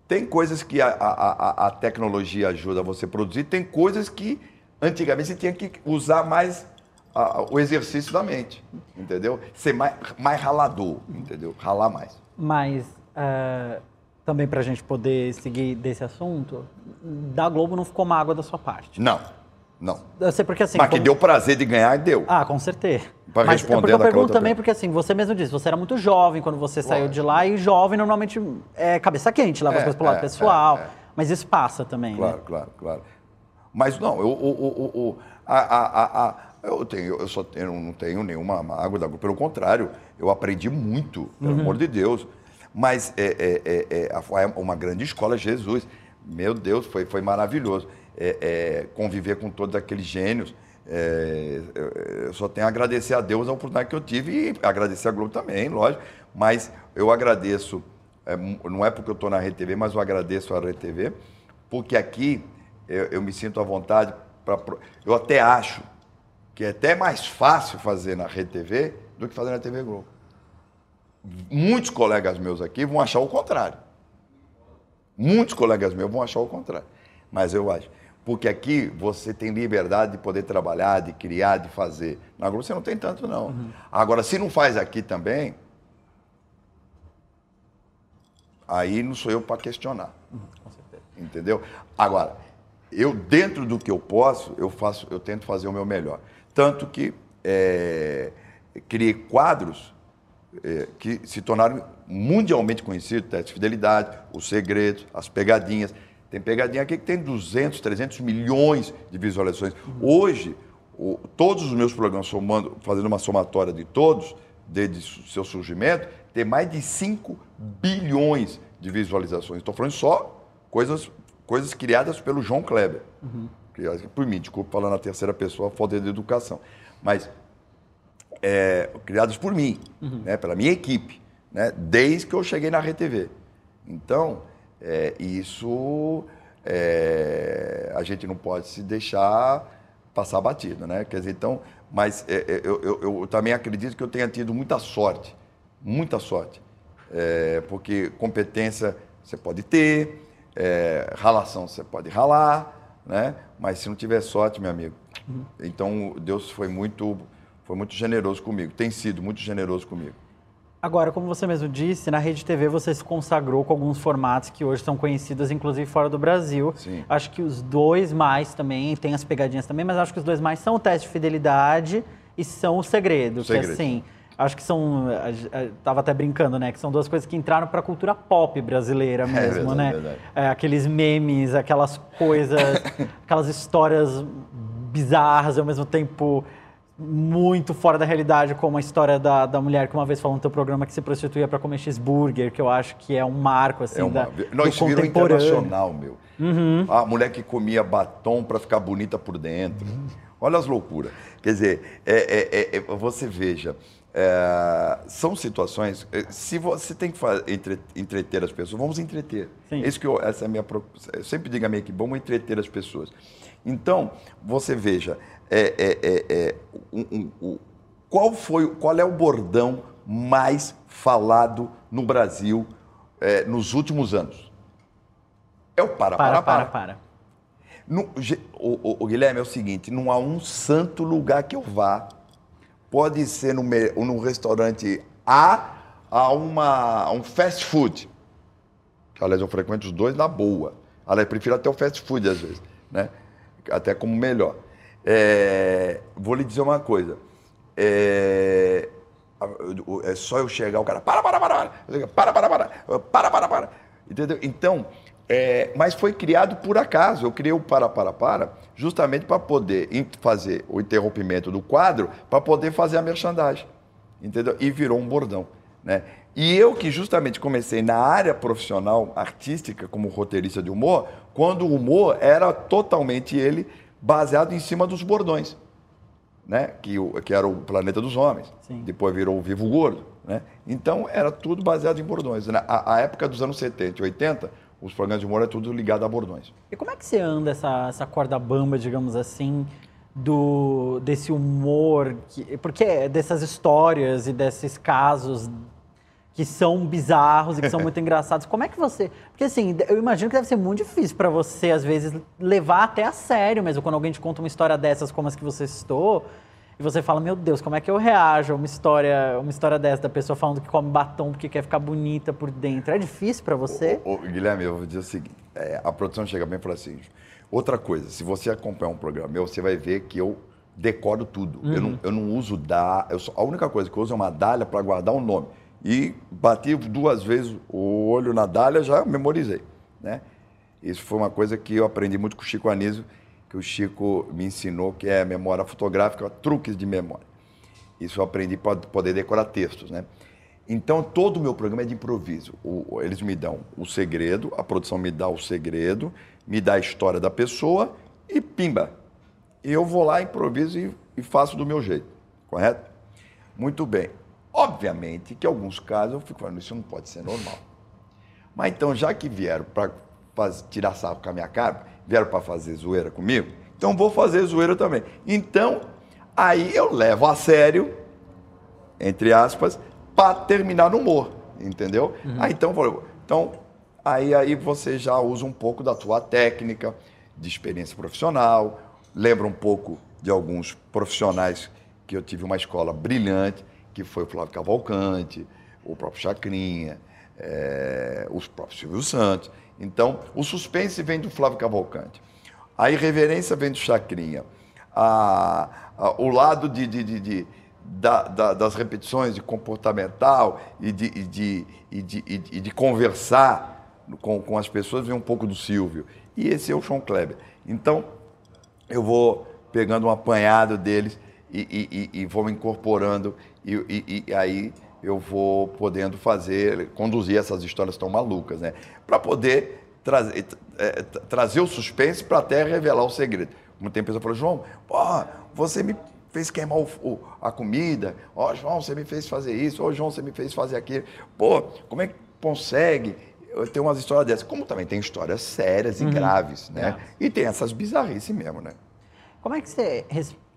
tem coisas que a, a, a, tecnologia ajuda você a produzir, tem coisas que antigamente você tinha que usar mais a, o exercício da mente, entendeu? Ser mais, mais ralador, entendeu? Ralar mais. Mas, uh, também para a gente poder seguir desse assunto, da Globo não ficou mágoa da sua parte. Não. Não. Eu sei porque assim. Mas como... que deu prazer de ganhar, deu. Ah, com certeza. Para responder é porque eu pergunto também porque assim, você mesmo disse, você era muito jovem quando você saiu de lá e jovem normalmente é cabeça quente, leva é, as coisas pro lado é, pessoal. É, é. mas isso passa também. Claro, né? claro, claro. Mas não, eu, eu, eu, a, a, a, eu tenho, eu só tenho, não tenho nenhuma mágoa da Pelo contrário, eu aprendi muito, pelo uhum. amor de Deus. Mas é, é, é, é uma grande escola, Jesus. Meu Deus, foi, foi maravilhoso é, é, conviver com todos aqueles gênios. É, eu só tenho a agradecer a Deus a oportunidade que eu tive e agradecer a Globo também, lógico. Mas eu agradeço, é, não é porque eu estou na RTV, mas eu agradeço a RTV, porque aqui eu, eu me sinto à vontade. Pra, eu até acho que é até mais fácil fazer na RTV do que fazer na TV Globo. Muitos colegas meus aqui vão achar o contrário. Muitos colegas meus vão achar o contrário. Mas eu acho. Porque aqui você tem liberdade de poder trabalhar, de criar, de fazer. Na Globo você não tem tanto, não. Uhum. Agora, se não faz aqui também, aí não sou eu para questionar. Uhum, Entendeu? Agora, eu, dentro do que eu posso, eu faço, eu tento fazer o meu melhor. Tanto que é, criei quadros é, que se tornaram mundialmente conhecidos, teste de fidelidade, os segredos, as pegadinhas. Tem pegadinha aqui que tem 200, 300 milhões de visualizações. Hoje, o, todos os meus programas, somando, fazendo uma somatória de todos, desde seu surgimento, tem mais de 5 bilhões de visualizações. Estou falando só coisas, coisas criadas pelo João Kleber. Uhum. Por mim, desculpa falando na terceira pessoa, falta de educação. Mas é, criadas por mim, uhum. né, pela minha equipe, né, desde que eu cheguei na RTV. Então, é, isso é, a gente não pode se deixar passar batido, né? Quer dizer, então, mas é, é eu, eu, eu, também acredito que eu tenha tido muita sorte, muita sorte, é, porque competência você pode ter, é, ralação você pode ralar, né? Mas se não tiver sorte, meu amigo, uhum. então Deus foi muito, foi muito generoso comigo, tem sido muito generoso comigo. Agora, como você mesmo disse, na Rede TV você se consagrou com alguns formatos que hoje são conhecidos, inclusive fora do Brasil. Sim. Acho que os dois mais também, tem as pegadinhas também, mas acho que os dois mais são o teste de fidelidade e são o segredo. segredo. Que assim, acho que são. Estava até brincando, né? Que são duas coisas que entraram para a cultura pop brasileira é mesmo, é verdade, né? Verdade. É, aqueles memes, aquelas coisas, [laughs] aquelas histórias bizarras ao mesmo tempo muito fora da realidade, como a história da, da mulher que uma vez falou no teu programa que se prostituía para comer cheeseburger, que eu acho que é um marco assim é uma... da Não, isso virou internacional, meu. Uhum. A mulher que comia batom para ficar bonita por dentro. Uhum. Olha as loucuras. Quer dizer, é, é, é, é você veja, é, são situações. é, Se você tem que fa- entre- entreter as pessoas, vamos entreter. Sim. Esse que eu, essa é a minha. Eu sempre digo a minha equipe, vamos entreter as pessoas. Então, você veja, é, é, é, é, um- um- um- qual, foi, qual é o bordão mais falado no Brasil é, nos últimos anos? É o para, Para, para, para, para. para. No- o, o- o Guilherme, é o seguinte: não há um santo lugar que eu vá. Pode ser no, no restaurante A, a, uma, a um fast food. Que, aliás, eu frequento os dois na boa. Aliás, prefiro até o fast food às vezes, né? Até como melhor. É, vou lhe dizer uma coisa. É, é só eu chegar, o cara, para, para, para, para, para, para, para, para, para. Entendeu? Então, é, mas foi criado por acaso. Eu criei o para, para, para, justamente para poder fazer o interrompimento do quadro, para poder fazer a merchandising. Entendeu? E virou um bordão. Né? E eu que justamente comecei na área profissional artística como roteirista de humor, quando o humor era totalmente ele baseado em cima dos bordões né? que, o- que era o Planeta dos Homens. Sim. Depois virou o Vivo Gordo. Né? Então, era tudo baseado em bordões. Na a, a época dos anos 70 e 80, os programas de humor é tudo ligado a bordões. E como é que você anda essa, essa corda bamba, digamos assim, do desse humor, que, porque é dessas histórias e desses casos que são bizarros e que são [laughs] muito engraçados. Como é que você, porque assim, eu imagino que deve ser muito difícil para você às vezes levar até a sério, mesmo quando alguém te conta uma história dessas como as que você citou, e você fala, meu Deus, como é que eu reajo a uma história, uma história dessa da pessoa falando que come batom porque quer ficar bonita por dentro? É difícil para você? Ô, ô, Guilherme, eu vou dizer o seguinte: é, a produção chega bem e fala assim. Outra coisa, se você acompanhar um programa meu, você vai ver que eu decoro tudo. Eu, não, eu não uso da. Eu só- a única coisa que eu uso é uma dália para guardar o nome. E bati duas vezes o olho na dália, já memorizei. Né? Isso foi uma coisa que eu aprendi muito com o Chico Anísio, que o Chico me ensinou, que é memória fotográfica, truques de memória. Isso eu aprendi para poder decorar textos, né? Então, todo o meu programa é de improviso. O- eles me dão o segredo, a produção me dá o segredo, me dá a história da pessoa e pimba. Eu vou lá, improviso e, e faço do meu jeito, correto? Muito bem. Obviamente que em alguns casos eu fico falando, isso não pode ser normal. Mas então, já que vieram para tirar sarro com a minha cara, vieram para fazer zoeira comigo, então vou fazer zoeira também. Então, aí eu levo a sério, entre aspas, para terminar no humor, entendeu? Aí então, então, aí, aí você já usa um pouco da tua técnica, de experiência profissional, lembra um pouco de alguns profissionais que eu tive uma escola brilhante, que foi o Flávio Cavalcante, o próprio Chacrinha, eh, os próprios Silvio Santos. Então, o suspense vem do Flávio Cavalcante. A irreverência vem do Chacrinha. A- a- o lado de, de- de- de- da- da- das repetições de comportamental e de, e de, e de, e de- conversar com, com as pessoas vem um pouco do Silvio. E esse é o João Kleber. Então, eu vou pegando um apanhado deles e, e- e- e vou incorporando e aí eu vou podendo fazer, conduzir essas histórias tão malucas, né? Para poder trazer, tra- trazer o suspense para até revelar o segredo. Como tem pessoa que falou, João, pô, você me fez queimar o- o- a comida, ó, João, você me fez fazer isso, ó, João, você me fez fazer aquilo. Pô, como é que consegue? Tenho umas histórias dessas. Como também tem histórias sérias e graves, né? E tem essas bizarrices mesmo, né? Como é que você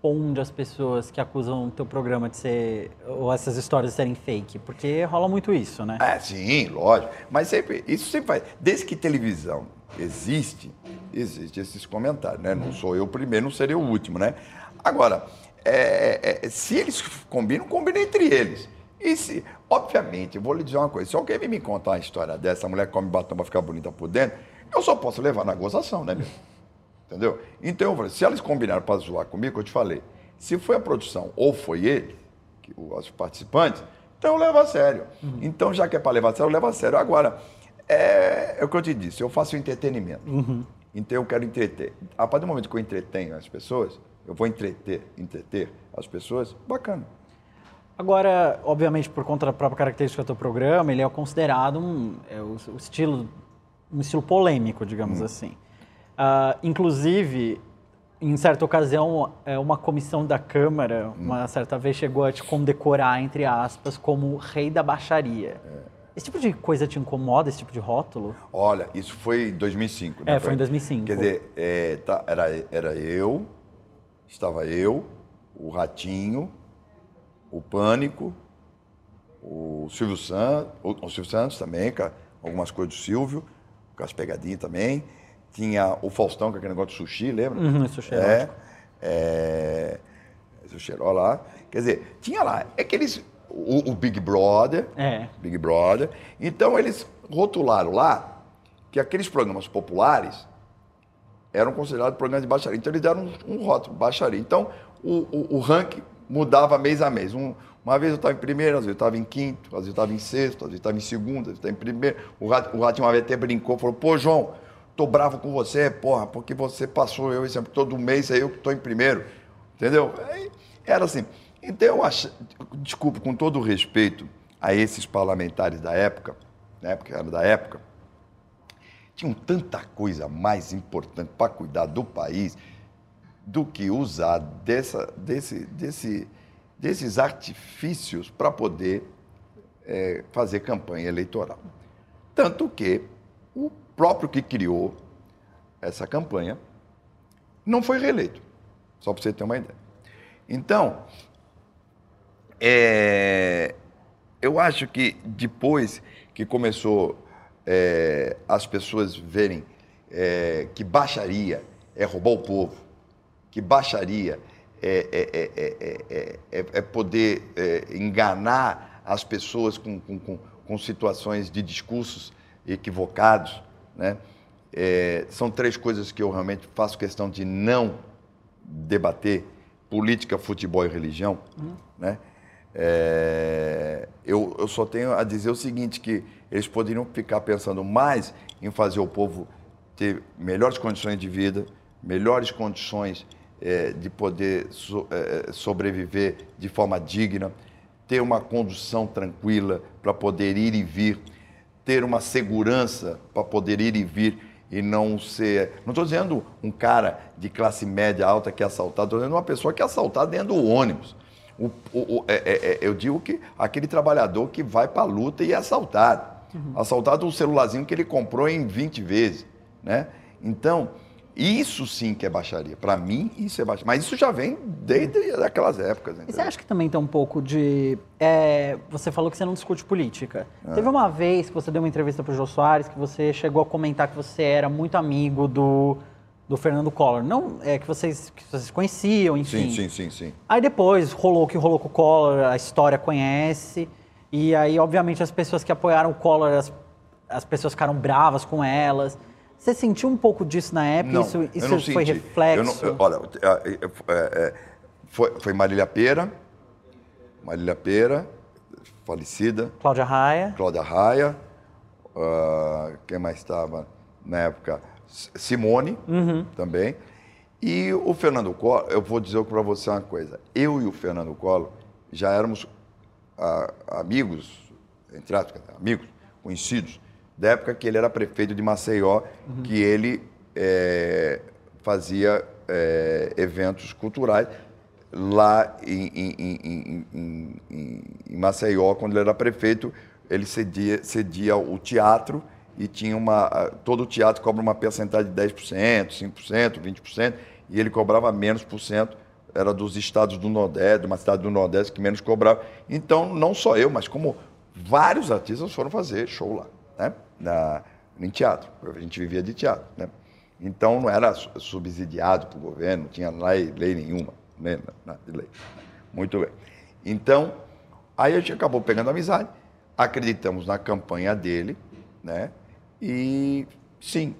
responde às pessoas que acusam o teu programa de ser, ou essas histórias de serem fake? Porque rola muito isso, né? É, sim, lógico. Mas sempre, isso sempre faz. Desde que televisão existe, existe esses comentários, né? Não sou eu o primeiro, não seria o último, né? Agora, é, é, se eles combinam, combina entre eles. E se, obviamente, eu vou lhe dizer uma coisa: se alguém me contar uma história dessa, a mulher come batom pra ficar bonita por dentro, eu só posso levar na gozação, né, meu? Entendeu? Então eu falei, se eles combinaram para zoar comigo, eu te falei, se foi a produção ou foi ele, que, os participantes, então eu levo a sério. Então, já que é para levar a sério, eu levo a sério. Agora, é, é o que eu te disse, eu faço entretenimento. Então eu quero entreter. A partir do momento que eu entretenho as pessoas, eu vou entreter, entreter as pessoas, bacana. Agora, obviamente, por conta da própria característica do teu programa, ele é considerado um, é o, o estilo, um estilo polêmico, digamos assim. Ah, inclusive, Em certa ocasião, é, uma comissão da Câmara, uma certa vez, chegou a te condecorar, entre aspas, como rei da baixaria. Esse tipo de coisa te incomoda, esse tipo de rótulo? Olha, isso foi em 2005. né? É, foi em 2005. Quer dizer, é, tá, era, era eu, estava eu, o Ratinho, o Pânico, o Silvio Santos, o, o Silvio Santos também, com algumas coisas do Silvio, com as pegadinhas também. Tinha o Faustão, com aquele negócio de sushi, lembra? Uhum, sushi é, erótico. é, sushi erótico lá. Quer dizer, tinha lá, é que eles, o, o Big Brother, É. Big Brother. Então eles rotularam lá que aqueles programas populares eram considerados programas de baixaria. Então eles deram um, um rótulo, baixaria. Então o, o, o ranking mudava mês a mês. Um- uma vez eu estava em primeiro, às vezes eu estava em quinto, às vezes eu estava em sexto, às vezes eu estava em segundo, às vezes eu estava em primeiro. O Rato, o Ratinho uma vez até brincou, falou, pô, João, tô bravo com você, porra, porque você passou eu ano, todo mês é eu que estou em primeiro. Entendeu? Era assim. Então eu acho, desculpe, com todo o respeito a esses parlamentares da época, na época era da época, tinham tanta coisa mais importante para cuidar do país do que usar dessa, desse, desse, desses artifícios para poder eh, fazer campanha eleitoral. Tanto que o próprio que criou essa campanha não foi reeleito, só para você ter uma ideia. Então, é, eu acho que depois que começou é, as pessoas verem é, que baixaria é roubar o povo, que baixaria é, é- é- é- é- poder enganar as pessoas com, com- com- com situações de discursos equivocados, né? É, são três coisas que eu realmente faço questão de não debater: política, futebol e religião, né? É, eu, eu só tenho a dizer o seguinte, que eles poderiam ficar pensando mais em fazer o povo ter melhores condições de vida, melhores condições é, de poder so- é, sobreviver de forma digna, ter uma condução tranquila para poder ir e vir, ter uma segurança para poder ir e vir e não ser. Não estou dizendo um cara de classe média alta que é assaltado, estou dizendo uma pessoa que é assaltada dentro do ônibus. O- o- o- é- é- é- eu digo que aquele trabalhador que vai para a luta e é assaltado. Assaltado um celularzinho que ele comprou em 20 vezes. Né? Então, isso sim que é baixaria. Para mim, isso é baixaria. Mas isso já vem desde aquelas épocas. E você entendeu? acha que também tem um pouco de. é, você falou que você não discute política. Teve uma vez que você deu uma entrevista para o Jô Soares que você chegou a comentar que você era muito amigo do, do Fernando Collor. Não é que vocês, que vocês conheciam, enfim. Sim, sim, sim, sim. Aí depois rolou o que rolou com o Collor, a história conhece. E aí, obviamente, as pessoas que apoiaram o Collor, as, as pessoas ficaram bravas com elas. Você sentiu um pouco disso na época? Não, isso isso foi senti. reflexo? Eu não- eu- olha, é, é, foi, foi Marília Pera, Marília Pera, falecida, Cláudia Raia. Cláudia Raia, ah, quem mais estava na época? Simone, também. E o Fernando Collor, eu vou dizer para você uma coisa. Eu e o Fernando Collor já éramos ah, amigos, entre aspas, amigos, conhecidos, da época que ele era prefeito de Maceió, que ele eh, fazia eh, eventos culturais lá em, em- em- em- Maceió, quando ele era prefeito, ele cedia, cedia o teatro e tinha uma. Todo o teatro cobra uma percentagem de 10%, 5%, 20%, e ele cobrava menos por cento, era dos estados do Nordeste, de uma cidade do Nordeste que menos cobrava. Então, não só eu, mas como vários artistas foram fazer show lá, né? Na, em teatro. A gente vivia de teatro, né? Então, não era su- subsidiado pelo governo, não tinha lei, lei nenhuma, né? Nada de lei. Muito bem. Então, aí a gente acabou pegando amizade, acreditamos na campanha dele, né? E sim,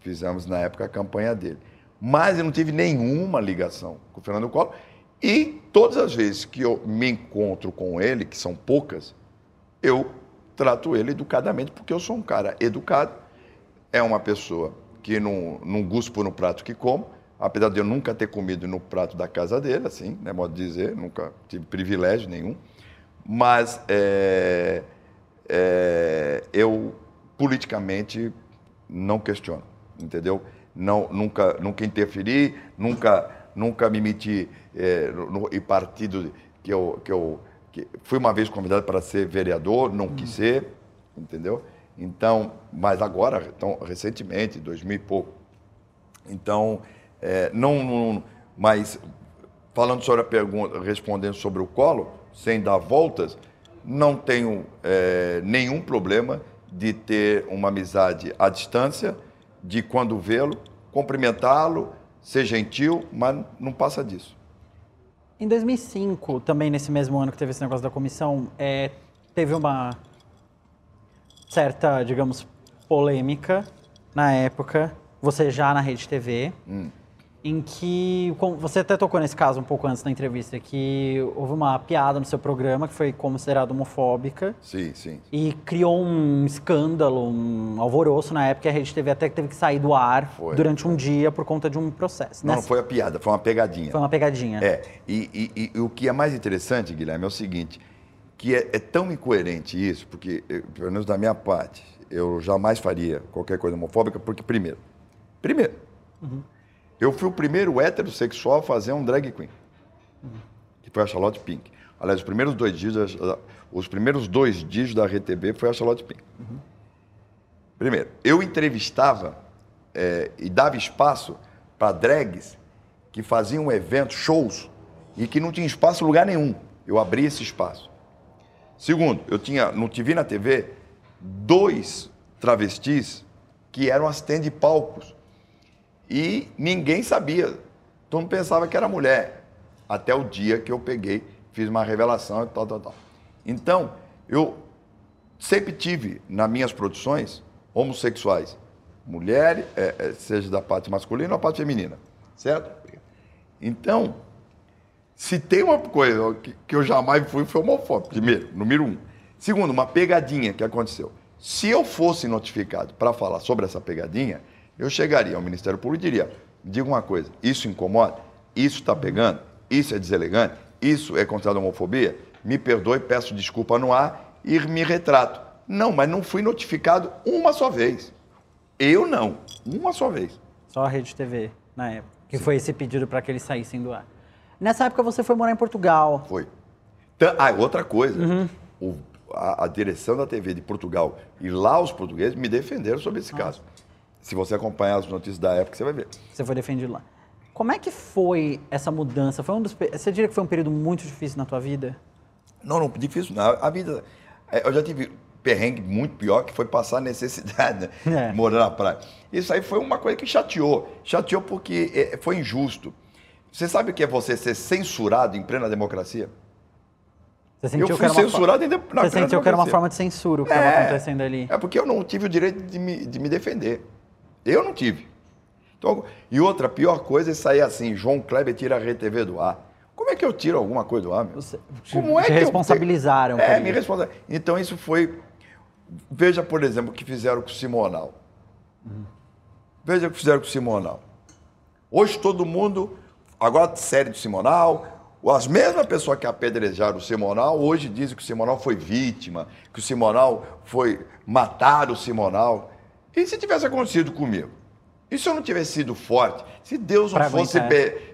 fizemos na época a campanha dele. Mas eu não tive nenhuma ligação com o Fernando Collor. E todas as vezes que eu me encontro com ele, que são poucas, eu trato ele educadamente, porque eu sou um cara educado, é uma pessoa que não, não guspo no prato que como, apesar de eu nunca ter comido no prato da casa dele, assim, né, modo de dizer, nunca tive privilégio nenhum, mas é, é, eu politicamente não questiono, entendeu? não, nunca, nunca interferi, nunca, nunca me meti é, no, em partido que eu, que eu que fui uma vez convidado para ser vereador, não quis ser, entendeu? Então, mas agora, então, recentemente, 2000 e pouco. Então, é, não, não, mas falando sobre a pergunta, respondendo sobre o colo, sem dar voltas, não tenho é, nenhum problema de ter uma amizade à distância, de quando vê-lo, cumprimentá-lo, ser gentil, mas não passa disso. Em 2005, também nesse mesmo ano que teve esse negócio da comissão, é, teve uma certa, digamos, polêmica na época, você já na Rede TV, hum. Em que, você até tocou nesse caso um pouco antes da entrevista, que houve uma piada no seu programa que foi considerada homofóbica. Sim, sim. E criou um escândalo, um alvoroço na época, a Rede TV até teve que sair do ar foi, durante foi. um dia por conta de um processo. Não, Nessa... não foi a piada, foi uma pegadinha. Foi uma pegadinha. É, e, e, e o que é mais interessante, Guilherme, é o seguinte, que é, é tão incoerente isso, porque, pelo menos da minha parte, eu jamais faria qualquer coisa homofóbica, porque, primeiro, primeiro, uhum. Eu fui o primeiro heterossexual a fazer um drag queen, que foi a Charlotte Pink. Aliás, os primeiros dois dias, os primeiros dois dias da RTB foi a Charlotte Pink. Uhum. Primeiro, eu entrevistava é, e dava espaço para drags que faziam eventos, shows, e que não tinha espaço em lugar nenhum. Eu abri esse espaço. Segundo, eu tinha no TV na TV dois travestis que eram assistentes de palcos. E ninguém sabia. Todo mundo pensava que era mulher. Até o dia que eu peguei, fiz uma revelação e tal, tal, tal. Então, eu sempre tive nas minhas produções homossexuais. Mulheres, é, é, seja da parte masculina ou da parte feminina. Certo? Então, se tem uma coisa que, que eu jamais fui, foi homofóbico. Primeiro, número um. Segundo, uma pegadinha que aconteceu. Se eu fosse notificado para falar sobre essa pegadinha, eu chegaria ao Ministério Público e diria: diga uma coisa, isso incomoda, isso está pegando, isso é deselegante, isso é considerado homofobia, me perdoe, peço desculpa no ar e me retrato. Não, mas não fui notificado uma só vez. Eu não, uma só vez. Só a Rede TV, na época, que Sim. foi esse pedido para que eles saíssem do ar. Nessa época você foi morar em Portugal. Foi. Ah, outra coisa. Uhum. O, a, a, direção da TV de Portugal e lá os portugueses me defenderam sobre esse caso. Se você acompanhar as notícias da época, você vai ver. Você foi defendido lá. Como é que foi essa mudança? Foi um dos, você diria que foi um período muito difícil na tua vida? Não, não, difícil não. A vida... É, eu já tive perrengue muito pior, que foi passar necessidade, né? [laughs] é. morar na praia. Isso aí foi uma coisa que chateou. Chateou porque é, foi injusto. Você sabe o que é você ser censurado em plena democracia? Você sentiu eu fui censurado uma... em de... na Você sentiu que era uma forma de censura o que estava é, acontecendo ali. É porque eu não tive o direito de me, de me defender. Eu não tive. Então, e outra, pior coisa é sair assim, João Kleber tira a RTV do ar. Como é que eu tiro alguma coisa do ar, meu? Você, Como é te que responsabilizaram. Eu... É, me responsabilizaram. Então isso foi... Veja, por exemplo, o que fizeram com o Simonal. Uhum. Veja o que fizeram com o Simonal. Hoje todo mundo Agora, série do Simonal. As mesmas pessoas que apedrejaram o Simonal hoje dizem que o Simonal foi vítima, que o Simonal foi matar o Simonal. E se tivesse acontecido comigo? E se eu não tivesse sido forte? Se Deus não fosse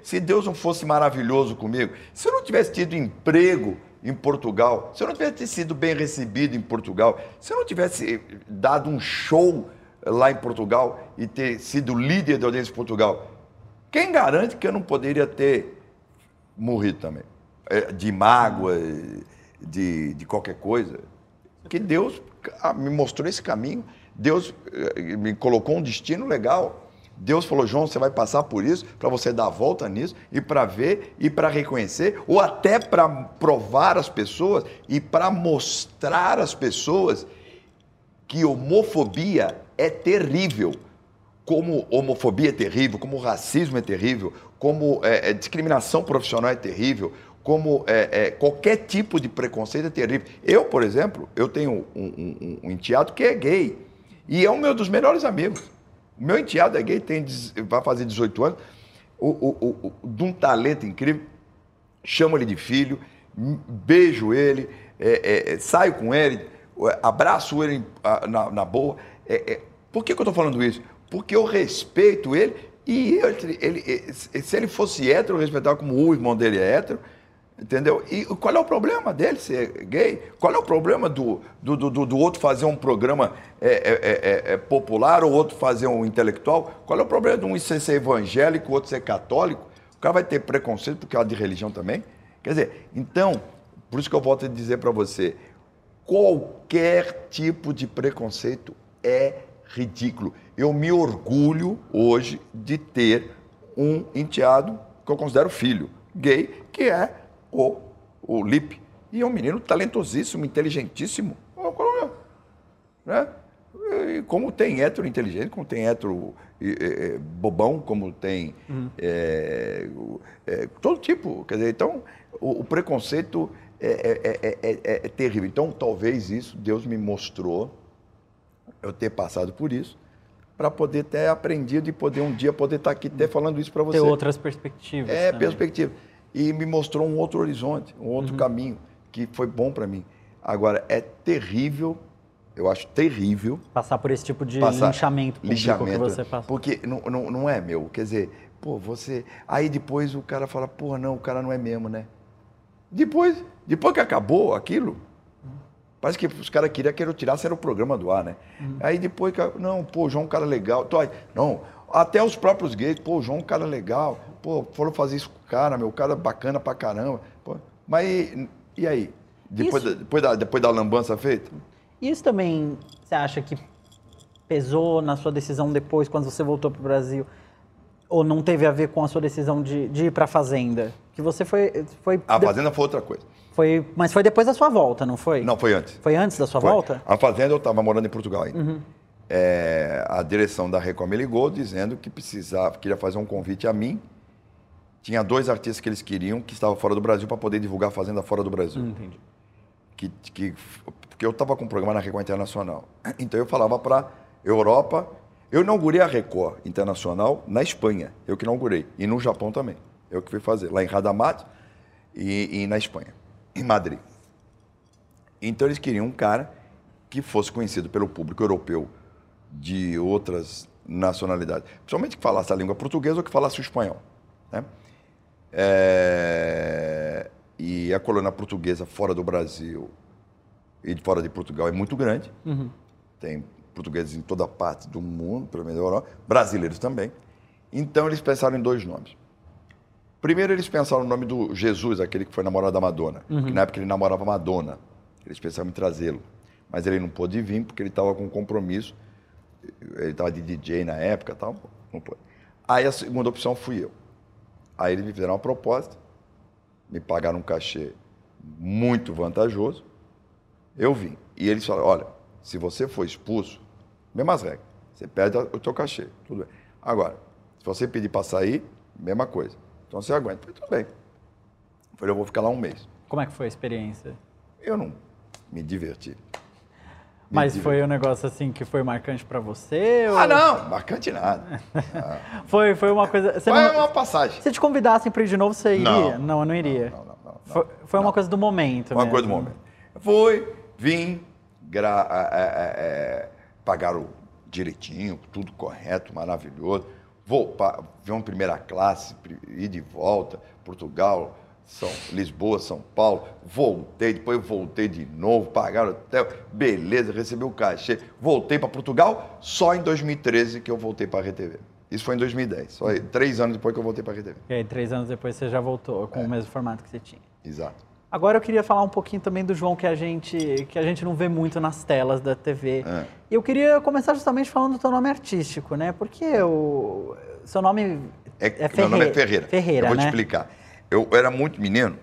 se Deus não fosse maravilhoso comigo? Se eu não tivesse tido emprego em Portugal? Se eu não tivesse sido bem recebido em Portugal? Se eu não tivesse dado um show lá em Portugal e ter sido líder da audiência em Portugal? Quem garante que eu não poderia ter morrido também? É, de mágoa, de, de qualquer coisa. Que Deus ah, me mostrou esse caminho. Deus eh, me colocou um destino legal. Deus falou, João, você vai passar por isso, para você dar a volta nisso, e para ver, e para reconhecer, ou até para provar às pessoas, e para mostrar às pessoas que homofobia é terrível como homofobia é terrível, como racismo é terrível, como é, é, discriminação profissional é terrível, como é, qualquer tipo de preconceito é terrível. Eu, por exemplo, eu tenho um, um, um, enteado que é gay e é um meu dos melhores amigos. O meu enteado é gay, tem, vai fazer 18 anos, o, o, o, de um talento incrível, chamo ele de filho, beijo ele, é, é, saio com ele, abraço ele na, na boa. por que, que eu estou falando isso? porque eu respeito ele e ele, ele, se ele fosse hétero, eu respeitava como o irmão dele é hétero, entendeu? E qual é o problema dele ser gay? Qual é o problema do, do, do, do outro fazer um programa é, é, é, é, popular ou outro fazer um intelectual? Qual é o problema de um ser, ser evangélico, outro ser católico? O cara vai ter preconceito porque é de religião também? Quer dizer, então, por isso que eu volto a dizer para você, qualquer tipo de preconceito é ridículo. Eu me orgulho hoje de ter um enteado que eu considero filho, gay, que é o, o Lipe. E é um menino talentosíssimo, inteligentíssimo. Né? E como tem hétero inteligente, como tem hétero é, bobão, como tem uhum. é, é, todo tipo. Quer dizer, então, o, o preconceito é, é, terrível. Então, talvez isso Deus me mostrou eu ter passado por isso, para poder ter aprendido e poder um dia poder estar aqui até falando isso para você. Ter outras perspectivas. É, também. perspectiva. E me mostrou um outro horizonte, um outro uhum. caminho, que foi bom para mim. Agora, é terrível, eu acho terrível. Passar por esse tipo de linchamento público linchamento, que você passa. Porque não, não, não é meu. Quer dizer, pô, você. Aí depois o cara fala, pô, não, o cara não é mesmo, né? Depois, depois que acabou aquilo, Parece que os caras queriam que eu tirasse era o programa do ar, né? Uhum. Aí depois, não, pô, João é um cara legal. Não, até os próprios gays, pô, João é um cara legal. Pô, foram fazer isso cara, meu, cara bacana pra caramba. Pô, mas e, e aí? Depois, da, depois, da, depois da lambança feita? Isso também, você acha que pesou na sua decisão depois, quando você voltou pro Brasil? Ou não teve a ver com a sua decisão de, de ir pra Fazenda? Que você foi... foi a Fazenda foi outra coisa. Foi, mas foi depois da sua volta, não foi? Não, foi antes. Foi antes da sua foi. volta? A Fazenda eu estava morando em Portugal ainda. Uhum. É, a direção da Record me ligou dizendo que precisava, queria fazer um convite a mim. Tinha dois artistas que eles queriam que estavam fora do Brasil para poder divulgar a Fazenda fora do Brasil. Entendi. Que, que, porque eu estava com um programa na Record Internacional. Então eu falava para Europa. Eu inaugurei a Record Internacional na Espanha. Eu que inaugurei. E no Japão também. Eu que fui fazer. Lá em Radamat e, e na Espanha em Madrid. Então eles queriam um cara que fosse conhecido pelo público europeu de outras nacionalidades, principalmente que falasse a língua portuguesa ou que falasse o espanhol. Né? É... E a colônia portuguesa fora do Brasil e fora de Portugal é muito grande. Uhum. Tem portugueses em toda parte do mundo, pelo menos da Europa, brasileiros também. Então eles pensaram em dois nomes. Primeiro eles pensaram no nome do Jesus, aquele que foi namorado da Madonna. Uhum. Que na época ele namorava Madonna. Eles pensaram em trazê-lo. Mas ele não pôde vir porque ele estava com um compromisso. Ele estava de DJ na época tal. Não pôde. Aí a segunda opção fui eu. Aí eles me fizeram uma proposta, me pagaram um cachê muito vantajoso. Eu vim. E eles falaram: olha, se você for expulso, mesmas regras. Você perde o teu cachê. Tudo bem. Agora, se você pedir para sair, mesma coisa. Então você aguenta. Falei, tudo bem. Falei, eu vou ficar lá um mês. Como é que foi a experiência? Eu não me diverti. Mas foi um negócio assim que foi marcante para você? Ou... Ah, não, marcante nada. Ah. [laughs] foi, foi uma coisa. Você foi não... uma passagem. Se te convidassem para ir de novo, você iria? Não, não eu não iria. Não, não, não. foi, foi uma coisa do momento. Uma mesmo. coisa do momento. Fui, vim, gra... é, é, pagaram direitinho, tudo correto, maravilhoso vou ver uma primeira classe, ir de volta, Portugal, São, Lisboa, São Paulo, voltei, depois voltei de novo, pagaram hotel, beleza, recebi o cachê, voltei para Portugal, só em 2013 que eu voltei para a RTV. Isso foi em 2010, só três anos depois que eu voltei para a RTV. E aí, três anos depois você já voltou com é. o mesmo formato que você tinha. Exato. Agora eu queria falar um pouquinho também do João que a gente, que a gente não vê muito nas telas da TV. É. E eu queria começar justamente falando do teu nome artístico, né? Porque o seu nome é, é Ferreira. Meu nome é Ferreira. Ferreira, Eu vou né? te explicar. Eu era muito menino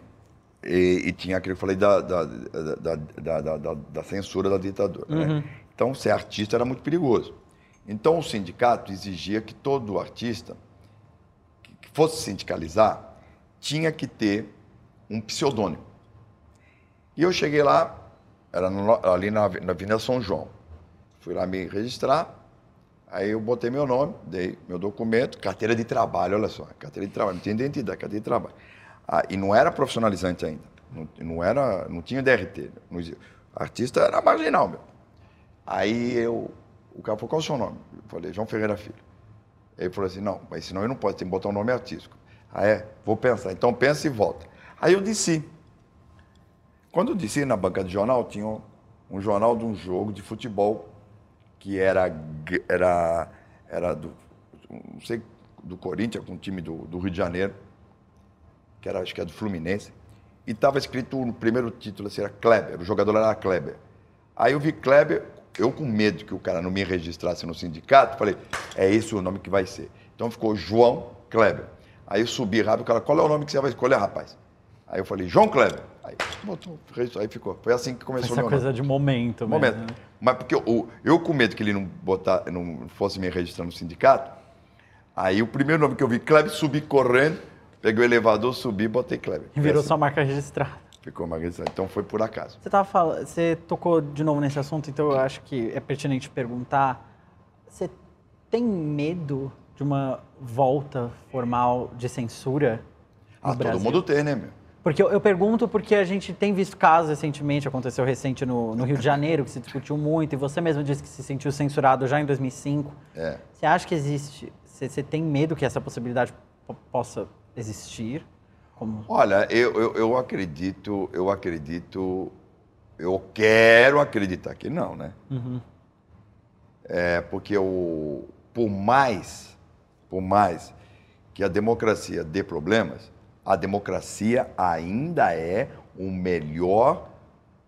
e, e tinha aquilo que eu falei da, da, da, da, da censura da ditadura. Né? Uhum. Né? Então, ser artista era muito perigoso. Então, o sindicato exigia que todo artista que fosse sindicalizar tinha que ter um pseudônimo. E eu cheguei lá, era no, ali na, na Avenida São João. Fui lá me registrar, aí eu botei meu nome, dei meu documento, carteira de trabalho, olha só, carteira de trabalho, não tinha identidade, carteira de trabalho. Ah, e não era profissionalizante ainda, não, não, era, não tinha DRT, não, artista era marginal, meu. Aí eu, o cara falou, qual é o seu nome? Eu falei, João Ferreira Filho. Ele falou assim, não, mas senão eu não posso, tem que botar um nome artístico. Ah, é? Vou pensar. Então pensa e volta. Aí eu desci. Quando eu desci na banca de jornal, tinha um, um jornal de um jogo de futebol que era, era, era do, não sei, do Corinthians, com um time do, do Rio de Janeiro, que era, acho que era do Fluminense, e estava escrito no primeiro título, assim, era Kleber, o jogador era Kleber. Aí eu vi Kleber, eu com medo que o cara não me registrasse no sindicato, falei, é esse o nome que vai ser. Então ficou João Kleber. Aí eu subi rápido, o cara, qual é o nome que você vai escolher, rapaz? Aí eu falei, João Kleber. Aí botou, aí ficou. Foi assim que começou Essa o meu coisa nome. de momento, Momento. mesmo. né? Mas porque eu, eu com medo que ele não, botar, não fosse me registrar no sindicato, aí o primeiro nome que eu vi, Kleber, subi correndo, peguei o elevador, subi e botei Kleber. Virou assim, sua marca registrada. Ficou uma registrada. Então foi por acaso. Você, tava falando, você tocou de novo nesse assunto, então eu acho que é pertinente perguntar. Você tem medo de uma volta formal de censura no Ah, Brasil? todo mundo tem, né, meu? Porque eu, eu pergunto porque a gente tem visto casos recentemente, aconteceu recente no, no Rio de Janeiro, que se discutiu muito, e você mesmo disse que se sentiu censurado já em 2005. É. Você acha que existe, você, você tem medo que essa possibilidade po- possa existir? Como... Olha, eu, eu, eu acredito, eu acredito, eu quero acreditar que não, né? É porque o, por mais, por mais que a democracia dê problemas, a democracia ainda é a melhor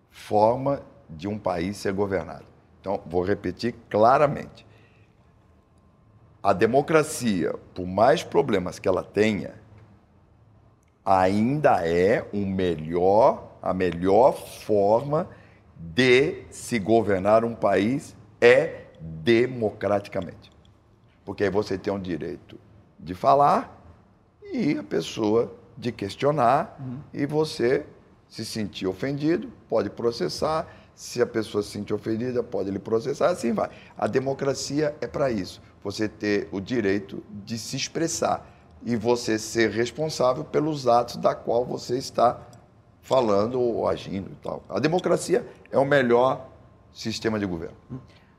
forma de um país ser governado. Então, vou repetir claramente. A democracia, por mais problemas que ela tenha, ainda é o melhor, a melhor forma de se governar um país é democraticamente. Porque aí você tem o direito de falar e a pessoa de questionar e você se sentir ofendido, pode processar. Se a pessoa se sentir ofendida, pode lhe processar, assim vai. A democracia é para isso. Você ter o direito de se expressar e você ser responsável pelos atos da qual você está falando ou agindo e tal. A democracia é o melhor sistema de governo.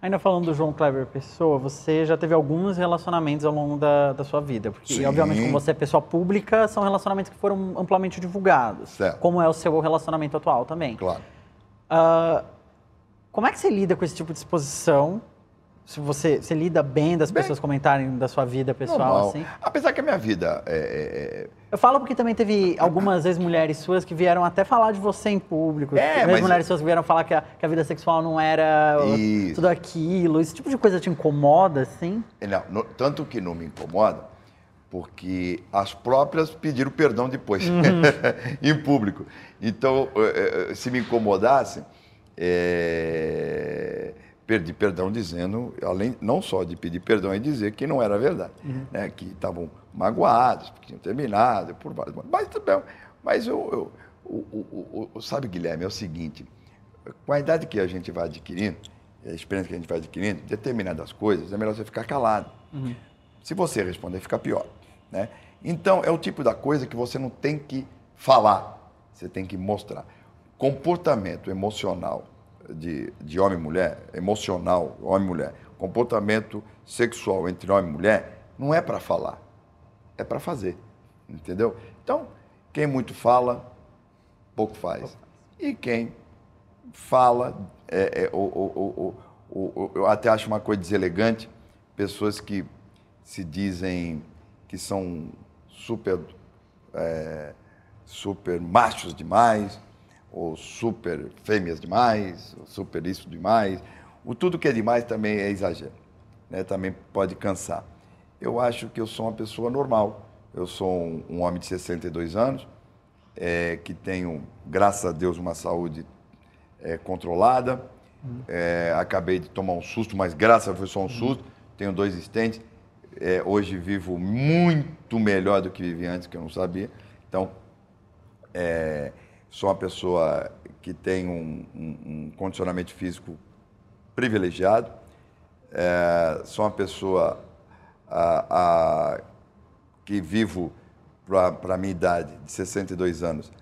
Ainda falando do João Kleber Pessoa, você já teve alguns relacionamentos ao longo da, da sua vida. Porque, Sim. obviamente, como você é pessoa pública, são relacionamentos que foram amplamente divulgados. Certo. Como é o seu relacionamento atual também. Claro. Ah, como é que você lida com esse tipo de exposição? Se você, você lida bem das Bem. pessoas comentarem da sua vida pessoal, Normal. assim? Apesar que a minha vida é, é- Eu falo porque também teve algumas ex-mulheres suas que vieram até falar de você em público. É, mas- ex-mulheres suas que vieram falar que a, que a vida sexual não era Isso. tudo aquilo. Esse tipo de coisa te incomoda, assim? é- não, no- tanto que não me incomoda, porque as próprias pediram perdão depois, [laughs] em público. Então, eh, eh, se me incomodasse, eh, perdi perdão dizendo, além não só de pedir perdão, e dizer que não era verdade, né? que estavam magoados, que tinham terminado, por vários motivos. Mas, também- mas eu, eu- o, o- sabe, Guilherme, é o seguinte, com a idade que a gente vai adquirindo, a experiência que a gente vai adquirindo, determinadas coisas, é melhor você ficar calado. Se você responder, fica pior. Né? Então, é o tipo da coisa que você não tem que falar, você tem que mostrar. Comportamento emocional de, de homem e mulher, emocional, homem e mulher, comportamento sexual entre homem e mulher, não é para falar, é para fazer. Entendeu? Então, quem muito fala, pouco faz. E quem fala, é, é, o- o- o- o- o- eu até acho uma coisa deselegante, pessoas que se dizem que são super, é, super machos demais, ou super fêmeas demais, ou super isso demais. O tudo que é demais também é exagero, né? também pode cansar. Eu acho que eu sou uma pessoa normal. Eu sou um, um homem de 62 anos, é, que tenho, graças a Deus, uma saúde é, controlada. É, acabei de tomar um susto, mas graças a Deus foi só um susto. Tenho dois estentes. É, hoje vivo muito melhor do que vivi antes, que eu não sabia. Então, é, sou uma pessoa que tem um, um- um condicionamento físico privilegiado. É, sou uma pessoa a- a- que vivo para a minha idade, de 62 anos,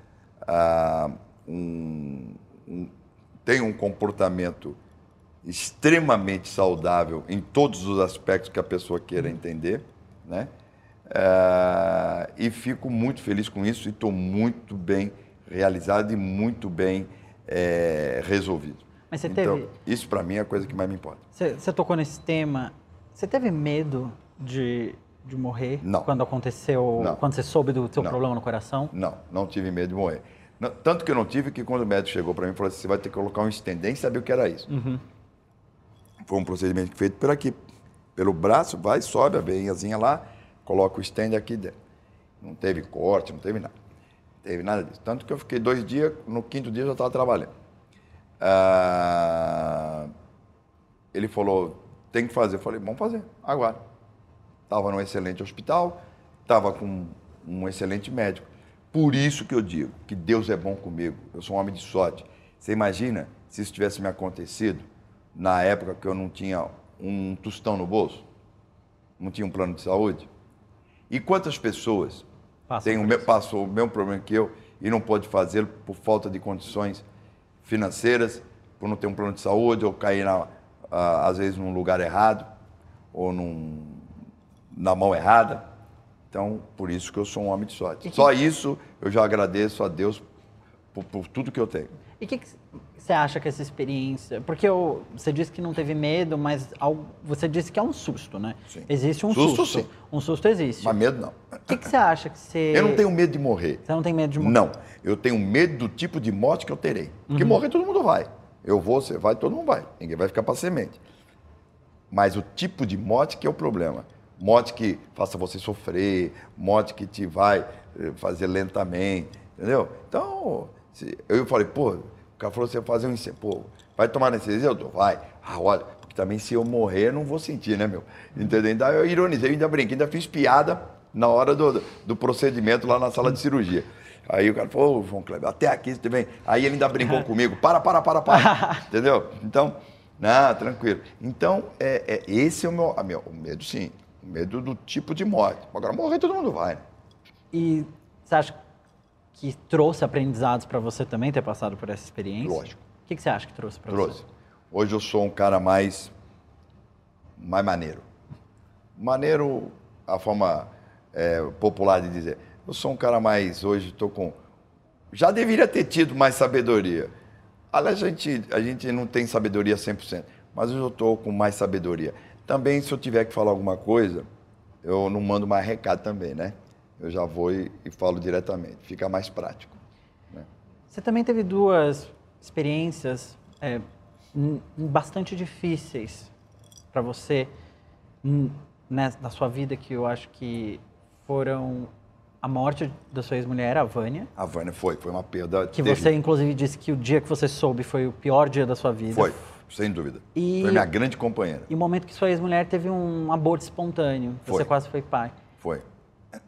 ah, um, um, tenho um comportamento extremamente saudável em todos os aspectos que a pessoa queira entender, né? É, e fico muito feliz com isso e estou muito bem realizado e muito bem é, resolvido. Mas você então, teve. Isso para mim é a coisa que mais me importa. Você, você tocou nesse tema. Você teve medo de, de morrer Não. quando aconteceu, Não. quando você soube do seu Não. problema no coração? Não, não tive medo de morrer. Não- tanto que eu não tive que quando o médico chegou para mim e falou assim, você vai ter que colocar um stent, nem sabia o que era isso. Foi um procedimento feito por aqui, pelo braço, vai, sobe a veinhazinha lá, coloca o stent aqui dentro. Não teve corte, não teve nada. Teve nada disso. Tanto que eu fiquei dois dias, no quinto dia eu já estava trabalhando. Ah, ele falou, tem que fazer. Eu falei, vamos fazer, agora. Estava num excelente hospital, estava com um excelente médico. Por isso que eu digo que Deus é bom comigo. Eu sou um homem de sorte. Você imagina se isso tivesse me acontecido na época que eu não tinha um tostão no bolso? Não tinha um plano de saúde? E quantas pessoas Passam têm o por me- isso. passou o mesmo problema que eu e não pode fazê-lo por falta de condições financeiras, por não ter um plano de saúde ou cair, na, às vezes, num lugar errado ou num, na mão errada? Então, por isso que eu sou um homem de sorte. Só isso eu já agradeço a Deus por, por tudo que eu tenho. E o que, que você acha que essa experiência. Porque eu- você disse que não teve medo, mas algo- você disse que é um susto, né? Sim. Existe um Susto, susto. sim. Um susto existe. Mas medo não. O que, que você acha que você. Eu não tenho medo de morrer. Você não tem medo de morrer? Não. Eu tenho medo do tipo de morte que eu terei. Porque morrer todo mundo vai. Eu vou, você vai, todo mundo vai. Ninguém vai ficar para semente. Mas o tipo de morte que é o problema. Morte que faça você sofrer, morte que te vai eh, fazer lentamente, entendeu? Então, eu falei, pô, o cara falou, você vai fazer um incêndio, pô, vai tomar anestesia? Eu tô, vai. Ah, olha, porque também se eu morrer, eu não vou sentir, né, meu? Entendeu? Então eu ironizei, ainda brinquei, ainda fiz piada na hora do, do procedimento lá na sala de cirurgia. Aí o cara falou, ô, João Kleber, até aqui você vem. Aí ele ainda brincou [laughs] comigo, para, para, para, para. Entendeu? Então, não, tranquilo. Então, é, é- esse é o meu, a meu o medo, sim. O medo do tipo de morte. Agora, morrer todo mundo vai, né? E você acha que trouxe aprendizados para você também ter passado por essa experiência? Lógico. O que, que você acha que trouxe para Trouxe. você? Hoje eu sou um cara mais, mais maneiro. Maneiro, a forma é, popular de dizer. Eu sou um cara mais, hoje estou com... Já deveria ter tido mais sabedoria. Aliás, a gente, a gente não tem sabedoria 100%, mas eu estou com mais sabedoria. Também, se eu tiver que falar alguma coisa, eu não mando mais recado também, né? Eu já vou e, e falo diretamente. Fica mais prático. Você também teve duas experiências é, bastante difíceis para você né, na sua vida que eu acho que foram a morte da sua ex-mulher, a Vânia, A Vânia foi, foi uma perda que terrível. você inclusive disse que o dia que você soube foi o pior dia da sua vida. Foi, sem dúvida. E- Foi minha grande companheira. E o momento que sua ex-mulher teve um aborto espontâneo, Foi. você quase foi pai. Foi.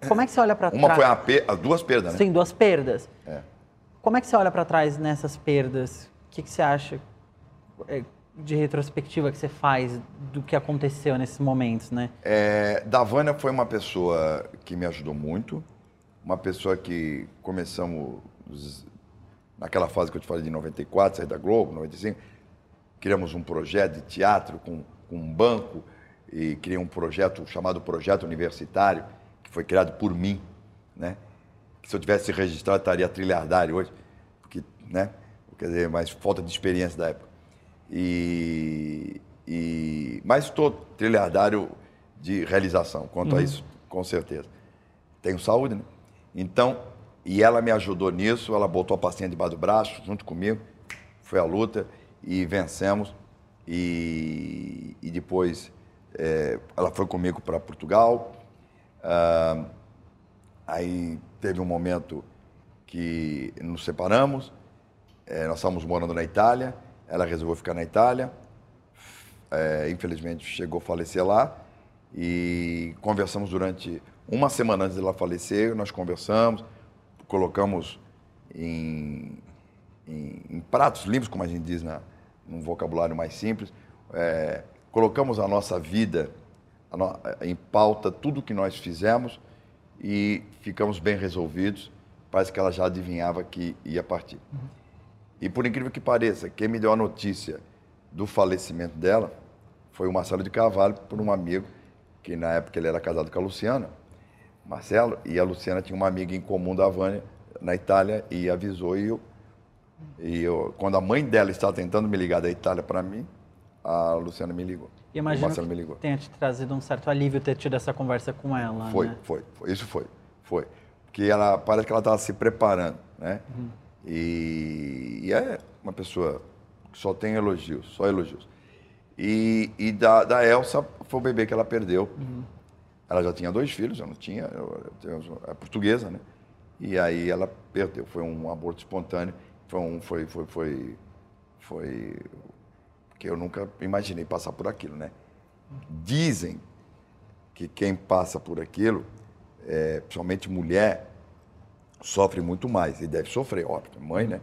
Como é que você olha para trás? Uma foi a pe- as duas perdas, né? Sim, duas perdas. É. Como é que você olha para trás nessas perdas? O que, que você acha é, de retrospectiva que você faz do que aconteceu nesses momentos, né? É, da Vânia foi uma pessoa que me ajudou muito, uma pessoa que começamos os- naquela fase que eu te falei de 94, saí da Globo, 95, criamos um projeto de teatro com, com um banco e criei um projeto chamado Projeto Universitário, foi criado por mim, né? Que se eu tivesse registrado estaria trilhardário hoje, porque, né? Quer dizer, mas falta de experiência da época. E, e mas estou trilhardário de realização quanto a isso, com certeza. Tenho saúde, né? Então, e ela me ajudou nisso, ela botou a pastinha debaixo do braço, junto comigo, foi a luta e vencemos. E, e depois eh, ela foi comigo para Portugal. Ah, aí teve um momento que nos separamos, eh, nós estávamos morando na Itália, ela resolveu ficar na Itália, é, infelizmente chegou a falecer lá e conversamos durante uma semana antes dela falecer, nós conversamos, colocamos em, em- em pratos limpos, como a gente diz na, num vocabulário mais simples, é, colocamos a nossa vida em pauta, tudo que nós fizemos e ficamos bem resolvidos. Parece que ela já adivinhava que ia partir. E por incrível que pareça, quem me deu a notícia do falecimento dela foi o Marcelo de Carvalho, por um amigo, que na época ele era casado com a Luciana, Marcelo, e a Luciana tinha uma amiga em comum da Vânia, na Itália, e avisou. E, eu, e eu, quando a mãe dela estava tentando me ligar da Itália para mim, a Luciana me ligou. E imagino que me ligou. tenha te trazido um certo alívio ter tido essa conversa com ela, foi, né? Foi, foi, isso foi, foi. Porque ela, parece que ela estava se preparando, né? Uhum. E, e, é uma pessoa que só tem elogios, só elogios. E, e da, da Elsa foi o bebê que ela perdeu. Uhum. Ela já tinha dois filhos, eu não tinha, eu, eu, é portuguesa, né? E aí ela perdeu, foi um aborto espontâneo, foi um, foi, foi, foi, foi que eu nunca imaginei passar por aquilo, né? Dizem que quem passa por aquilo, é, principalmente mulher, sofre muito mais e deve sofrer, óbvio, mãe, né?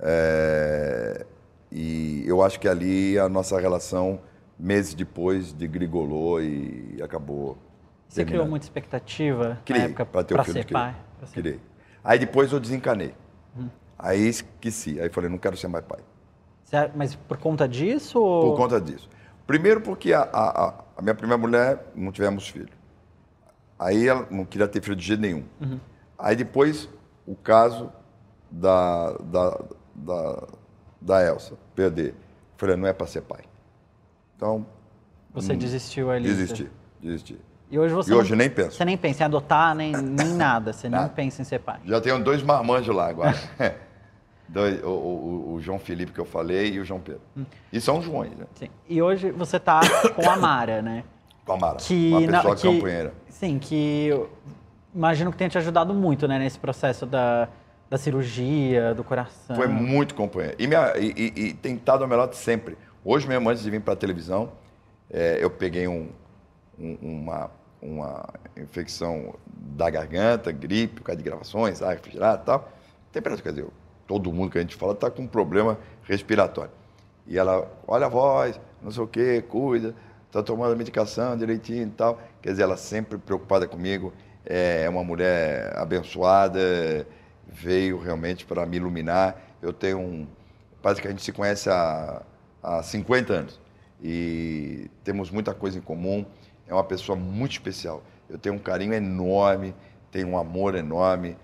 É, e eu acho que ali a nossa relação, meses depois, de grigolou e acabou. Você terminando. criou muita expectativa Criei, na época para ter ser pai? Ser... Criei. Aí depois eu desencanei. Hum. Aí esqueci. Aí falei, não quero ser mais pai. Mas por conta disso? Ou... Por conta disso. Primeiro porque a, a, a, minha primeira mulher não tivemos filho. Aí ela não queria ter filho de jeito nenhum. Uhum. Aí depois o caso da, da, da, da Elsa, perder. Falei, não é para ser pai. Então. Você hum, desistiu ali? Desisti, desisti. E hoje você. E hoje não, nem penso. Você nem pensa em adotar, nem, nem [laughs] nada. Você nada. nem pensa em ser pai. Já tenho dois marmanjos lá agora. [laughs] dois, o, o, o, João Felipe que eu falei e o João Pedro. Hum. E são Joões, né? Sim. E hoje você está com a Mara, né? Com a Mara. Que, uma pessoa na, que, campanheira. Sim, que imagino que tenha te ajudado muito, né, nesse processo da da cirurgia, do coração. Foi muito companheiro. E, minha, e, e, e tem estado ao melhor de sempre. Hoje mesmo, antes de vir para a televisão, é, eu peguei um, um, uma, uma infecção da garganta, gripe, por causa de gravações, ar refrigerado e tal. Temperatura, quer dizer, todo mundo que a gente fala está com problema respiratório. E ela, olha a voz, não sei o quê, cuida, está tomando a medicação direitinho e tal. Quer dizer, ela sempre preocupada comigo, é uma mulher abençoada, veio realmente para me iluminar. Eu tenho um. Parece que a gente se conhece há, há 50 anos e temos muita coisa em comum. É uma pessoa muito especial. Eu tenho um carinho enorme, tenho um amor enorme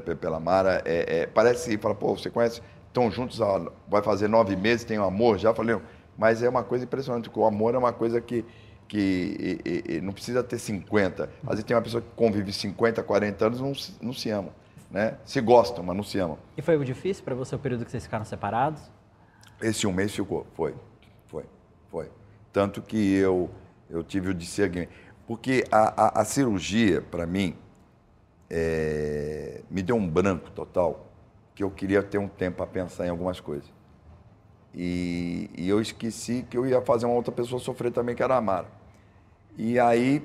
pela, pela Mara. É, é, parece que fala, pô, você conhece, estão juntos, há, vai fazer nove meses, tem um amor, já falei, mas é uma coisa impressionante, porque o amor é uma coisa que, que e, e, não precisa ter 50. Às vezes tem uma pessoa que convive 50, 40 anos não, não se ama né? Se gostam, mas não se amam. E foi difícil para você o período que vocês ficaram separados? Esse um mês ficou, foi, foi, foi. Tanto que eu, eu tive o discernimento. Porque a, a, a cirurgia, para mim, é, me deu um branco total, que eu queria ter um tempo para pensar em algumas coisas. E, e, eu esqueci que eu ia fazer uma outra pessoa sofrer também, que era a Mara. E aí,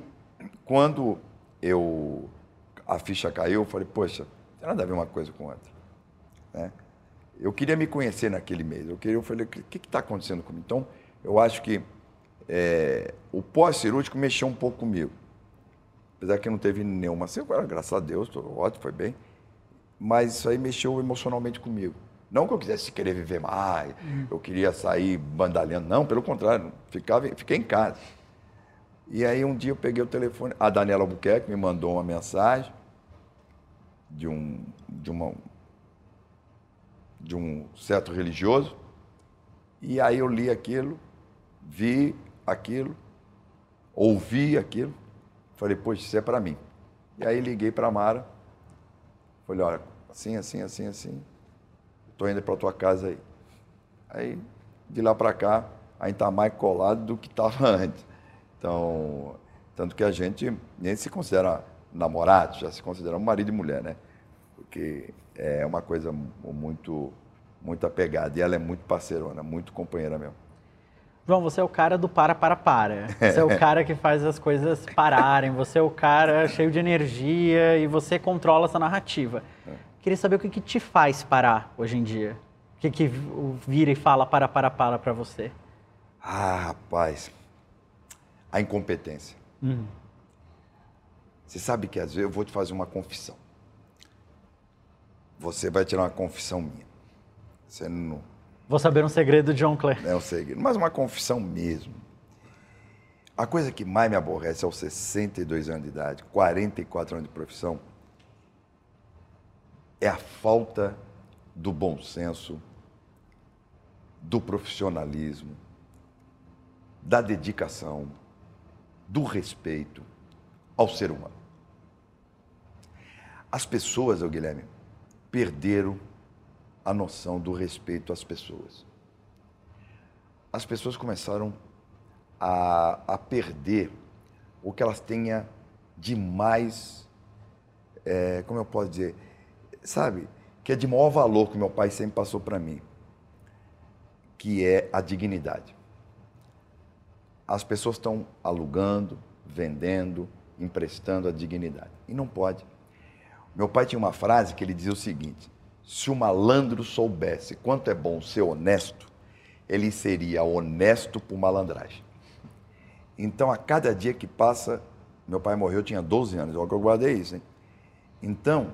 quando eu a ficha caiu, eu falei, poxa, tem nada a ver uma coisa com outra. Né? Eu queria me conhecer naquele mês. Eu, queria, eu falei, o que está acontecendo comigo? Então, eu acho que é, o pós-cirúrgico mexeu um pouco comigo. Apesar que não teve nenhuma sequela, graças a Deus, tô, ótimo, foi bem. Mas isso aí mexeu emocionalmente comigo. Não que eu quisesse querer viver mais, hum. eu queria sair bandalhando. Não, pelo contrário, ficava, fiquei em casa. E aí um dia eu peguei o telefone, a Daniela Albuquerque me mandou uma mensagem de um, de, uma, de um certo religioso. E aí eu li aquilo, vi aquilo, ouvi aquilo, falei, poxa, isso é para mim. E aí liguei para a Mara, falei, olha, assim, assim, assim, assim, estou indo para tua casa aí. Aí, de lá para cá, a gente está mais colado do que estava [laughs] antes. Então, tanto que a gente nem se considera namorado, já se considera marido e mulher, né? Porque é uma coisa muito, muito apegada. E ela é muito parceirona, muito companheira mesmo. João, você é o cara do para, para, para. Você é o [laughs] cara que faz as coisas pararem. Você é o cara cheio de energia e você controla essa narrativa. Queria saber o que, que te faz parar hoje em dia. O que, que vira e fala para, para, para para você? Ah, rapaz. A incompetência. Uhum. Você sabe que às vezes eu vou te fazer uma confissão. Você vai tirar uma confissão minha. Você não. Vou saber um segredo de John Clare. É um segredo, mas uma confissão mesmo. A coisa que mais me aborrece aos 62 anos de idade, 44 anos de profissão, é a falta do bom senso, do profissionalismo, da dedicação, do respeito ao ser humano. As pessoas, Guilherme, perderam a noção do respeito às pessoas. As pessoas começaram a, a perder o que elas tenham de mais, é, como eu posso dizer, sabe, que é de maior valor que meu pai sempre passou para mim, que é a dignidade. As pessoas estão alugando, vendendo, emprestando a dignidade. E não pode. Meu pai tinha uma frase que ele dizia o seguinte: se o malandro soubesse quanto é bom ser honesto, ele seria honesto por malandragem. Então, a cada dia que passa, meu pai morreu, eu tinha 12 anos, eu guardei isso, hein? Então,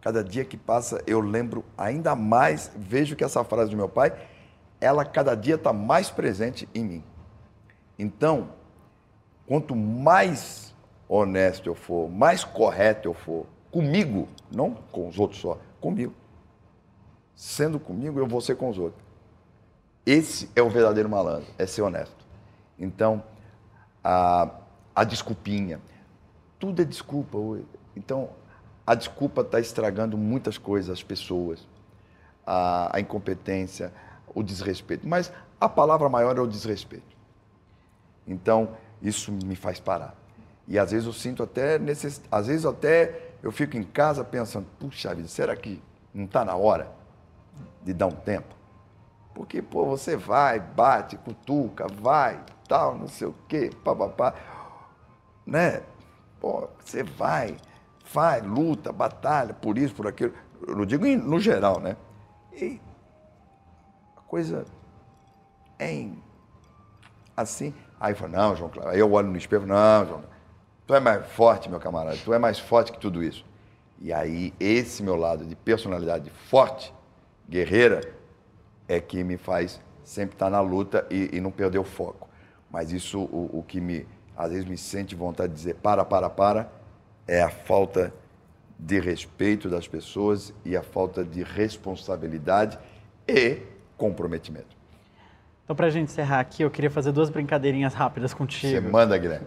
cada dia que passa, eu lembro ainda mais, vejo que essa frase do meu pai, ela cada dia está mais presente em mim. Então, quanto mais honesto eu for, mais correto eu for, comigo, não com os outros só, comigo. Sendo comigo, eu vou ser com os outros. Esse é o verdadeiro malandro, é ser honesto. Então, a, a desculpinha, tudo é desculpa. Então, a desculpa está estragando muitas coisas, as pessoas, a, a incompetência, o desrespeito. Mas a palavra maior é o desrespeito. Então, isso me faz parar. E às vezes eu sinto até necess... às vezes até eu fico em casa pensando, puxa vida, será que não está na hora de dar um tempo? Porque, pô, você vai, bate, cutuca, vai, tal, não sei o quê, papapá. Né? Pô, você vai, faz, luta, batalha por isso, por aquilo. Eu não digo no geral, né? E a coisa é assim. Aí eu falo, não, João Cláudio. Aí eu olho no espelho, não, João, tu é mais forte, meu camarada, tu é mais forte que tudo isso. E aí, esse meu lado de personalidade forte, guerreira, é que me faz sempre estar na luta e, e não perder o foco. Mas isso, o, o, que me, às vezes me sente vontade de dizer para, para, para, é a falta de respeito das pessoas e a falta de responsabilidade e comprometimento. Então, para a gente encerrar aqui, eu queria fazer duas brincadeirinhas rápidas contigo. Você manda, Guilherme.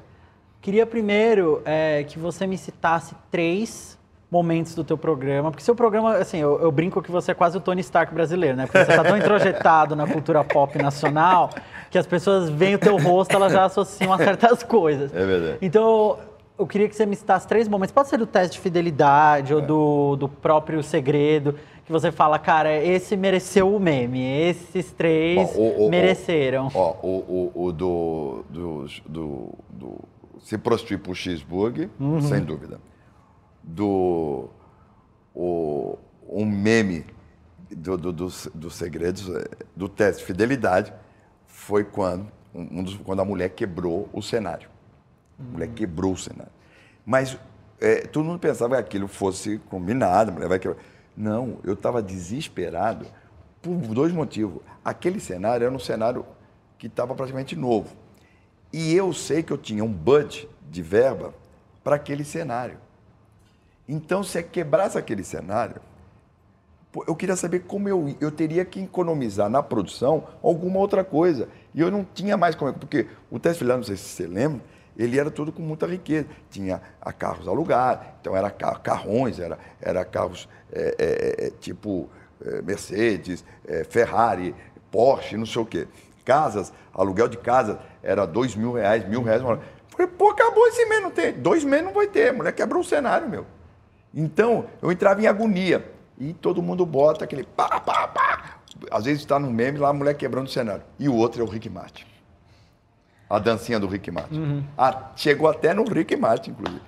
Queria primeiro é, que você me citasse três momentos do teu programa, porque seu programa, assim, eu, eu, brinco que você é quase o Tony Stark brasileiro, né? Porque você está tão introjetado na cultura pop nacional que as pessoas veem o teu rosto, elas já associam a certas coisas. É verdade. Então, eu queria que você me citasse três momentos, pode ser do teste de fidelidade é. ou do, do próprio segredo, que você fala, cara, esse mereceu o meme, esses três Bom, o, o, mereceram. Ó, o, o, o do, do, do, do, se prostituir por cheeseburger, uhum. sem dúvida do o, um meme do, do, dos, dos segredos é, do teste de fidelidade foi quando, um dos, quando a mulher quebrou o cenário. A mulher hum. quebrou o cenário. Mas é, todo mundo pensava que aquilo fosse combinado, a mulher vai quebrar. Não, eu estava desesperado por dois motivos. Aquele cenário era um cenário que estava praticamente novo. E eu sei que eu tinha um budget de verba para aquele cenário. Então, se é quebrasse aquele cenário, eu queria saber como eu, eu teria que economizar na produção alguma outra coisa. E eu não tinha mais como. Porque o teste não sei se você lembra, ele era tudo com muita riqueza. Tinha carros alugados, então era carrões, era, era carros é, é, é, tipo é, Mercedes, é, Ferrari, Porsche, não sei o quê. Casas, aluguel de casa era dois mil reais, mil reais. Falei, pô, acabou esse mês, não tem. Dois meses não vai ter. A mulher quebrou o cenário, meu. Então, eu entrava em agonia. E todo mundo bota aquele pá, pá, pá. Às vezes está no meme lá, a mulher quebrando o cenário. E o outro é o Rick Martin. A dancinha do Rick Martin. Uhum. Ah, chegou até no Rick Martin, inclusive.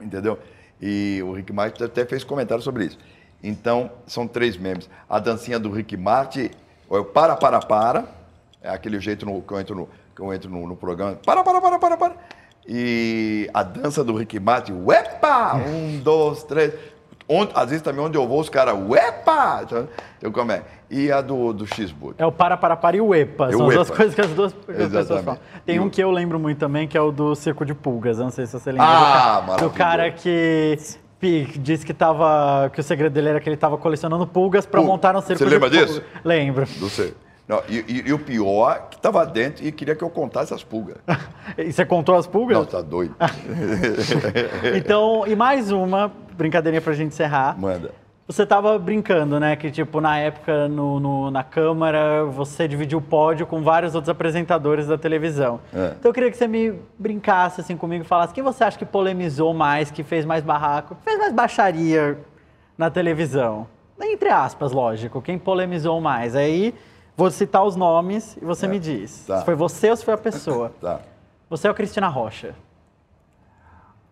Entendeu? E o Rick Martin até fez comentário sobre isso. Então, são três memes. A dancinha do Rick Martin, ou eu para, para, para. É aquele jeito no, que eu entro no, que eu entro no, no programa. Para, para, para, para, para. E a dança do Rick Martin, uepa! Um, dois, três. Onde, às vezes também onde eu vou, os caras, uepa! Então, eu como é. e a do, do cheeseburger. É o para, para, para e o EPA. E São as duas coisas que as duas que as pessoas falam. Tem um que eu lembro muito também, que é o do Circo de Pulgas. Não sei se você lembra. Ah, do, ca- do cara que disse que, tava, que o segredo dele era que ele estava colecionando pulgas para montar um circo Você lembra disso? Lembro. Não sei. Não, e, e- e o pior, que estava dentro e queria que eu contasse as pulgas. [laughs] E você contou as pulgas? Não, tá doido. [laughs] Então, e mais uma brincadeirinha pra gente encerrar. Manda. Você tava brincando, né? Que, tipo, na época, no, no- na Câmara, você dividiu o pódio com vários outros apresentadores da televisão. É. Então, eu queria que você me brincasse, assim, comigo e falasse quem você acha que polemizou mais, que fez mais barraco, que fez mais baixaria na televisão. Entre aspas, lógico. Quem polemizou mais. Aí, vou citar os nomes e você me diz. tá. Se foi você ou se foi a pessoa. [laughs] Tá. Você é o Cristina Rocha.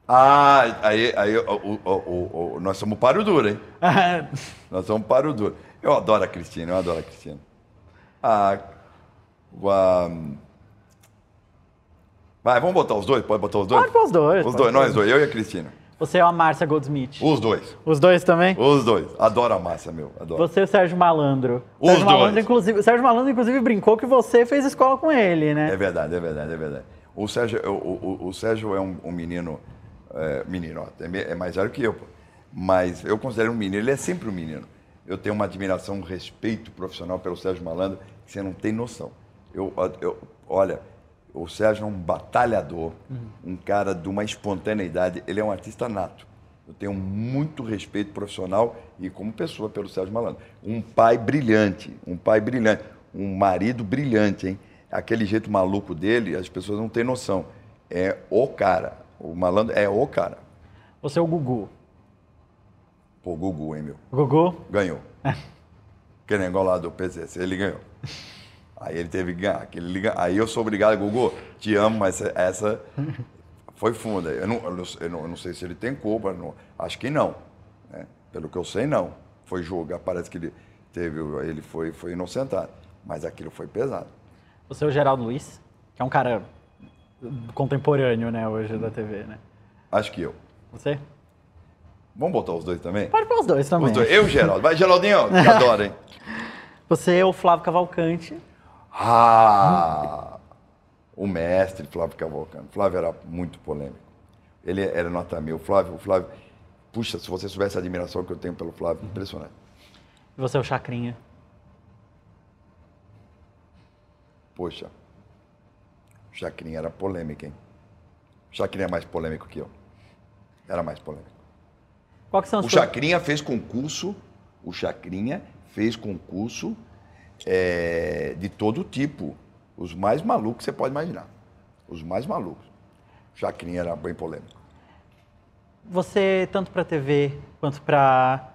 Ah, aí, aí o, o- o- nós somos paro duro, hein? [laughs] Nós somos paro duro. Eu adoro a Cristina, eu adoro a Cristina. Ah, a- Vai, vamos botar os dois? Pode botar os dois? Pode pôr os dois, Os dois, nós dois, eu e a Cristina. Você é a Márcia Goldsmith. Os dois. Os dois também? Os dois. Adoro a massa, meu. Adoro. Você e o Sérgio Malandro. Os Sérgio dois. Malandro, inclusive, o Sérgio Malandro, inclusive, brincou que você fez escola com ele, né? É verdade, é verdade, é verdade. O Sérgio, o, o- o Sérgio é um, um menino, é, menino, ó, é é mais velho que eu, pô. mas eu considero um menino, ele é sempre um menino. Eu tenho uma admiração, um respeito profissional pelo Sérgio Malandro que você não tem noção. Eu, eu- olha, o Sérgio é um batalhador, um cara de uma espontaneidade, ele é um artista nato. Eu tenho muito respeito profissional e como pessoa pelo Sérgio Malandro. Um pai brilhante, um pai brilhante, um marido brilhante, hein? Aquele jeito maluco dele, as pessoas não têm noção. É o cara. O malandro é o cara. Você é o Gugu. Pô, Gugu, hein, meu? Gugu? Ganhou. [laughs] Aquele negócio lá do PCC, ele ganhou. Aí ele teve que ganhar. aquele liga- Aí eu sou obrigado, Gugu, te amo, mas essa foi funda. Eu não, eu não, eu não- eu não sei se ele tem culpa, não- acho que não. né? Pelo que eu sei, não. Foi julgar, parece que ele teve, ele foi, foi inocentado. Mas aquilo foi pesado. Você é o Geraldo Luiz, que é um cara contemporâneo, né, hoje da TV, né? Acho que eu. Você? Vamos botar os dois também? Pode pôr os dois também. Os dois. Eu e Geraldo. Vai, Geraldinho, que [laughs] adora, hein? Você é o Flávio Cavalcante. Ah! O mestre Flávio Cavalcante. Flávio era muito polêmico. Ele era nota mil. O Flávio, o Flávio, puxa, se você soubesse a admiração que eu tenho pelo Flávio, impressionante. E você é o Chacrinha. Poxa, o Chacrinha era polêmico, hein? O Chacrinha é mais polêmico que eu. Era mais polêmico. Qual que são as O. Chacrinha fez concurso, o Chacrinha fez concurso é, de todo tipo. Os mais malucos que você pode imaginar. Os mais malucos. Chacrinha era bem polêmico. Você, tanto pra TV quanto pra...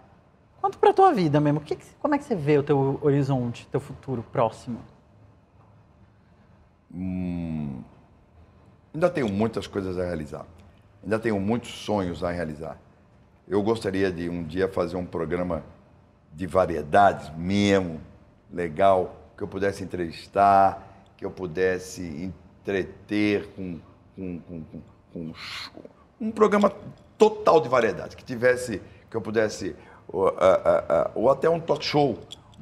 Quanto pra tua vida mesmo. Que como é que você vê o teu horizonte, teu futuro próximo? Ainda tenho muitas coisas a realizar. Ainda tenho muitos sonhos a realizar. Eu gostaria de um dia fazer um programa de variedades mesmo, legal, que eu pudesse entrevistar, que eu pudesse entreter com, com, com, com- um programa total de variedades, que tivesse, que eu pudesse, ou, ah, ah, ah, ou até um talk show,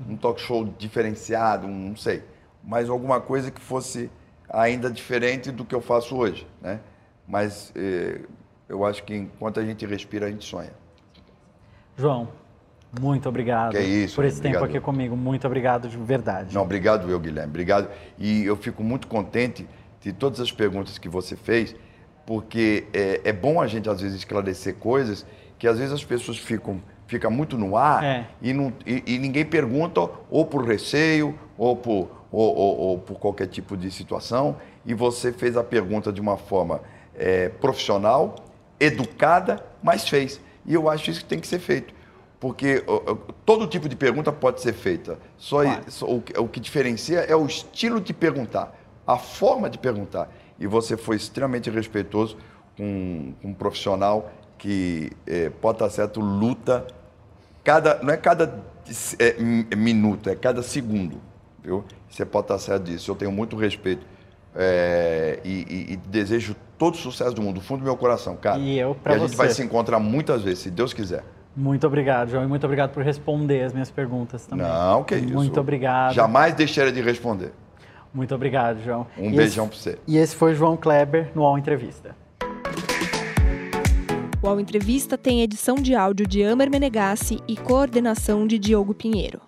um talk show diferenciado, um, não sei, mas alguma coisa que fosse ainda diferente do que eu faço hoje, né? Mas eh, eu acho que enquanto a gente respira, a gente sonha. João, muito obrigado Que isso, por esse tempo obrigado. aqui comigo. Muito obrigado de verdade. Não, obrigado eu, Guilherme. Obrigado. E eu fico muito contente de todas as perguntas que você fez, porque é, é bom a gente, às vezes, esclarecer coisas que, às vezes, as pessoas ficam fica muito no ar É. e, não, e, e ninguém pergunta ou por receio ou por, ou, ou- ou por qualquer tipo de situação. E você fez a pergunta de uma forma é, profissional, educada, mas fez. E eu acho isso que tem que ser feito. Porque todo tipo de pergunta pode ser feita. Só, só o, que- o que diferencia é o estilo de perguntar, a forma de perguntar. E você foi extremamente respeitoso com, com um profissional que eh, pode estar certo, luta cada não é cada é, mi- minuto, é cada segundo, viu? Você pode estar certo disso. Eu tenho muito respeito é, e, e- e desejo todo o sucesso do mundo, do fundo do meu coração, cara. E eu pra a gente você. vai se encontrar muitas vezes, se Deus quiser. Muito obrigado, João, e muito obrigado por responder as minhas perguntas também. Não, que isso. Muito obrigado. Jamais deixaria de responder. Muito obrigado, João. Um e beijão esse, para você. E esse foi João Kleber no UOL Entrevista. O UOL Entrevista tem edição de áudio de Amer Menegassi e coordenação de Diogo Pinheiro.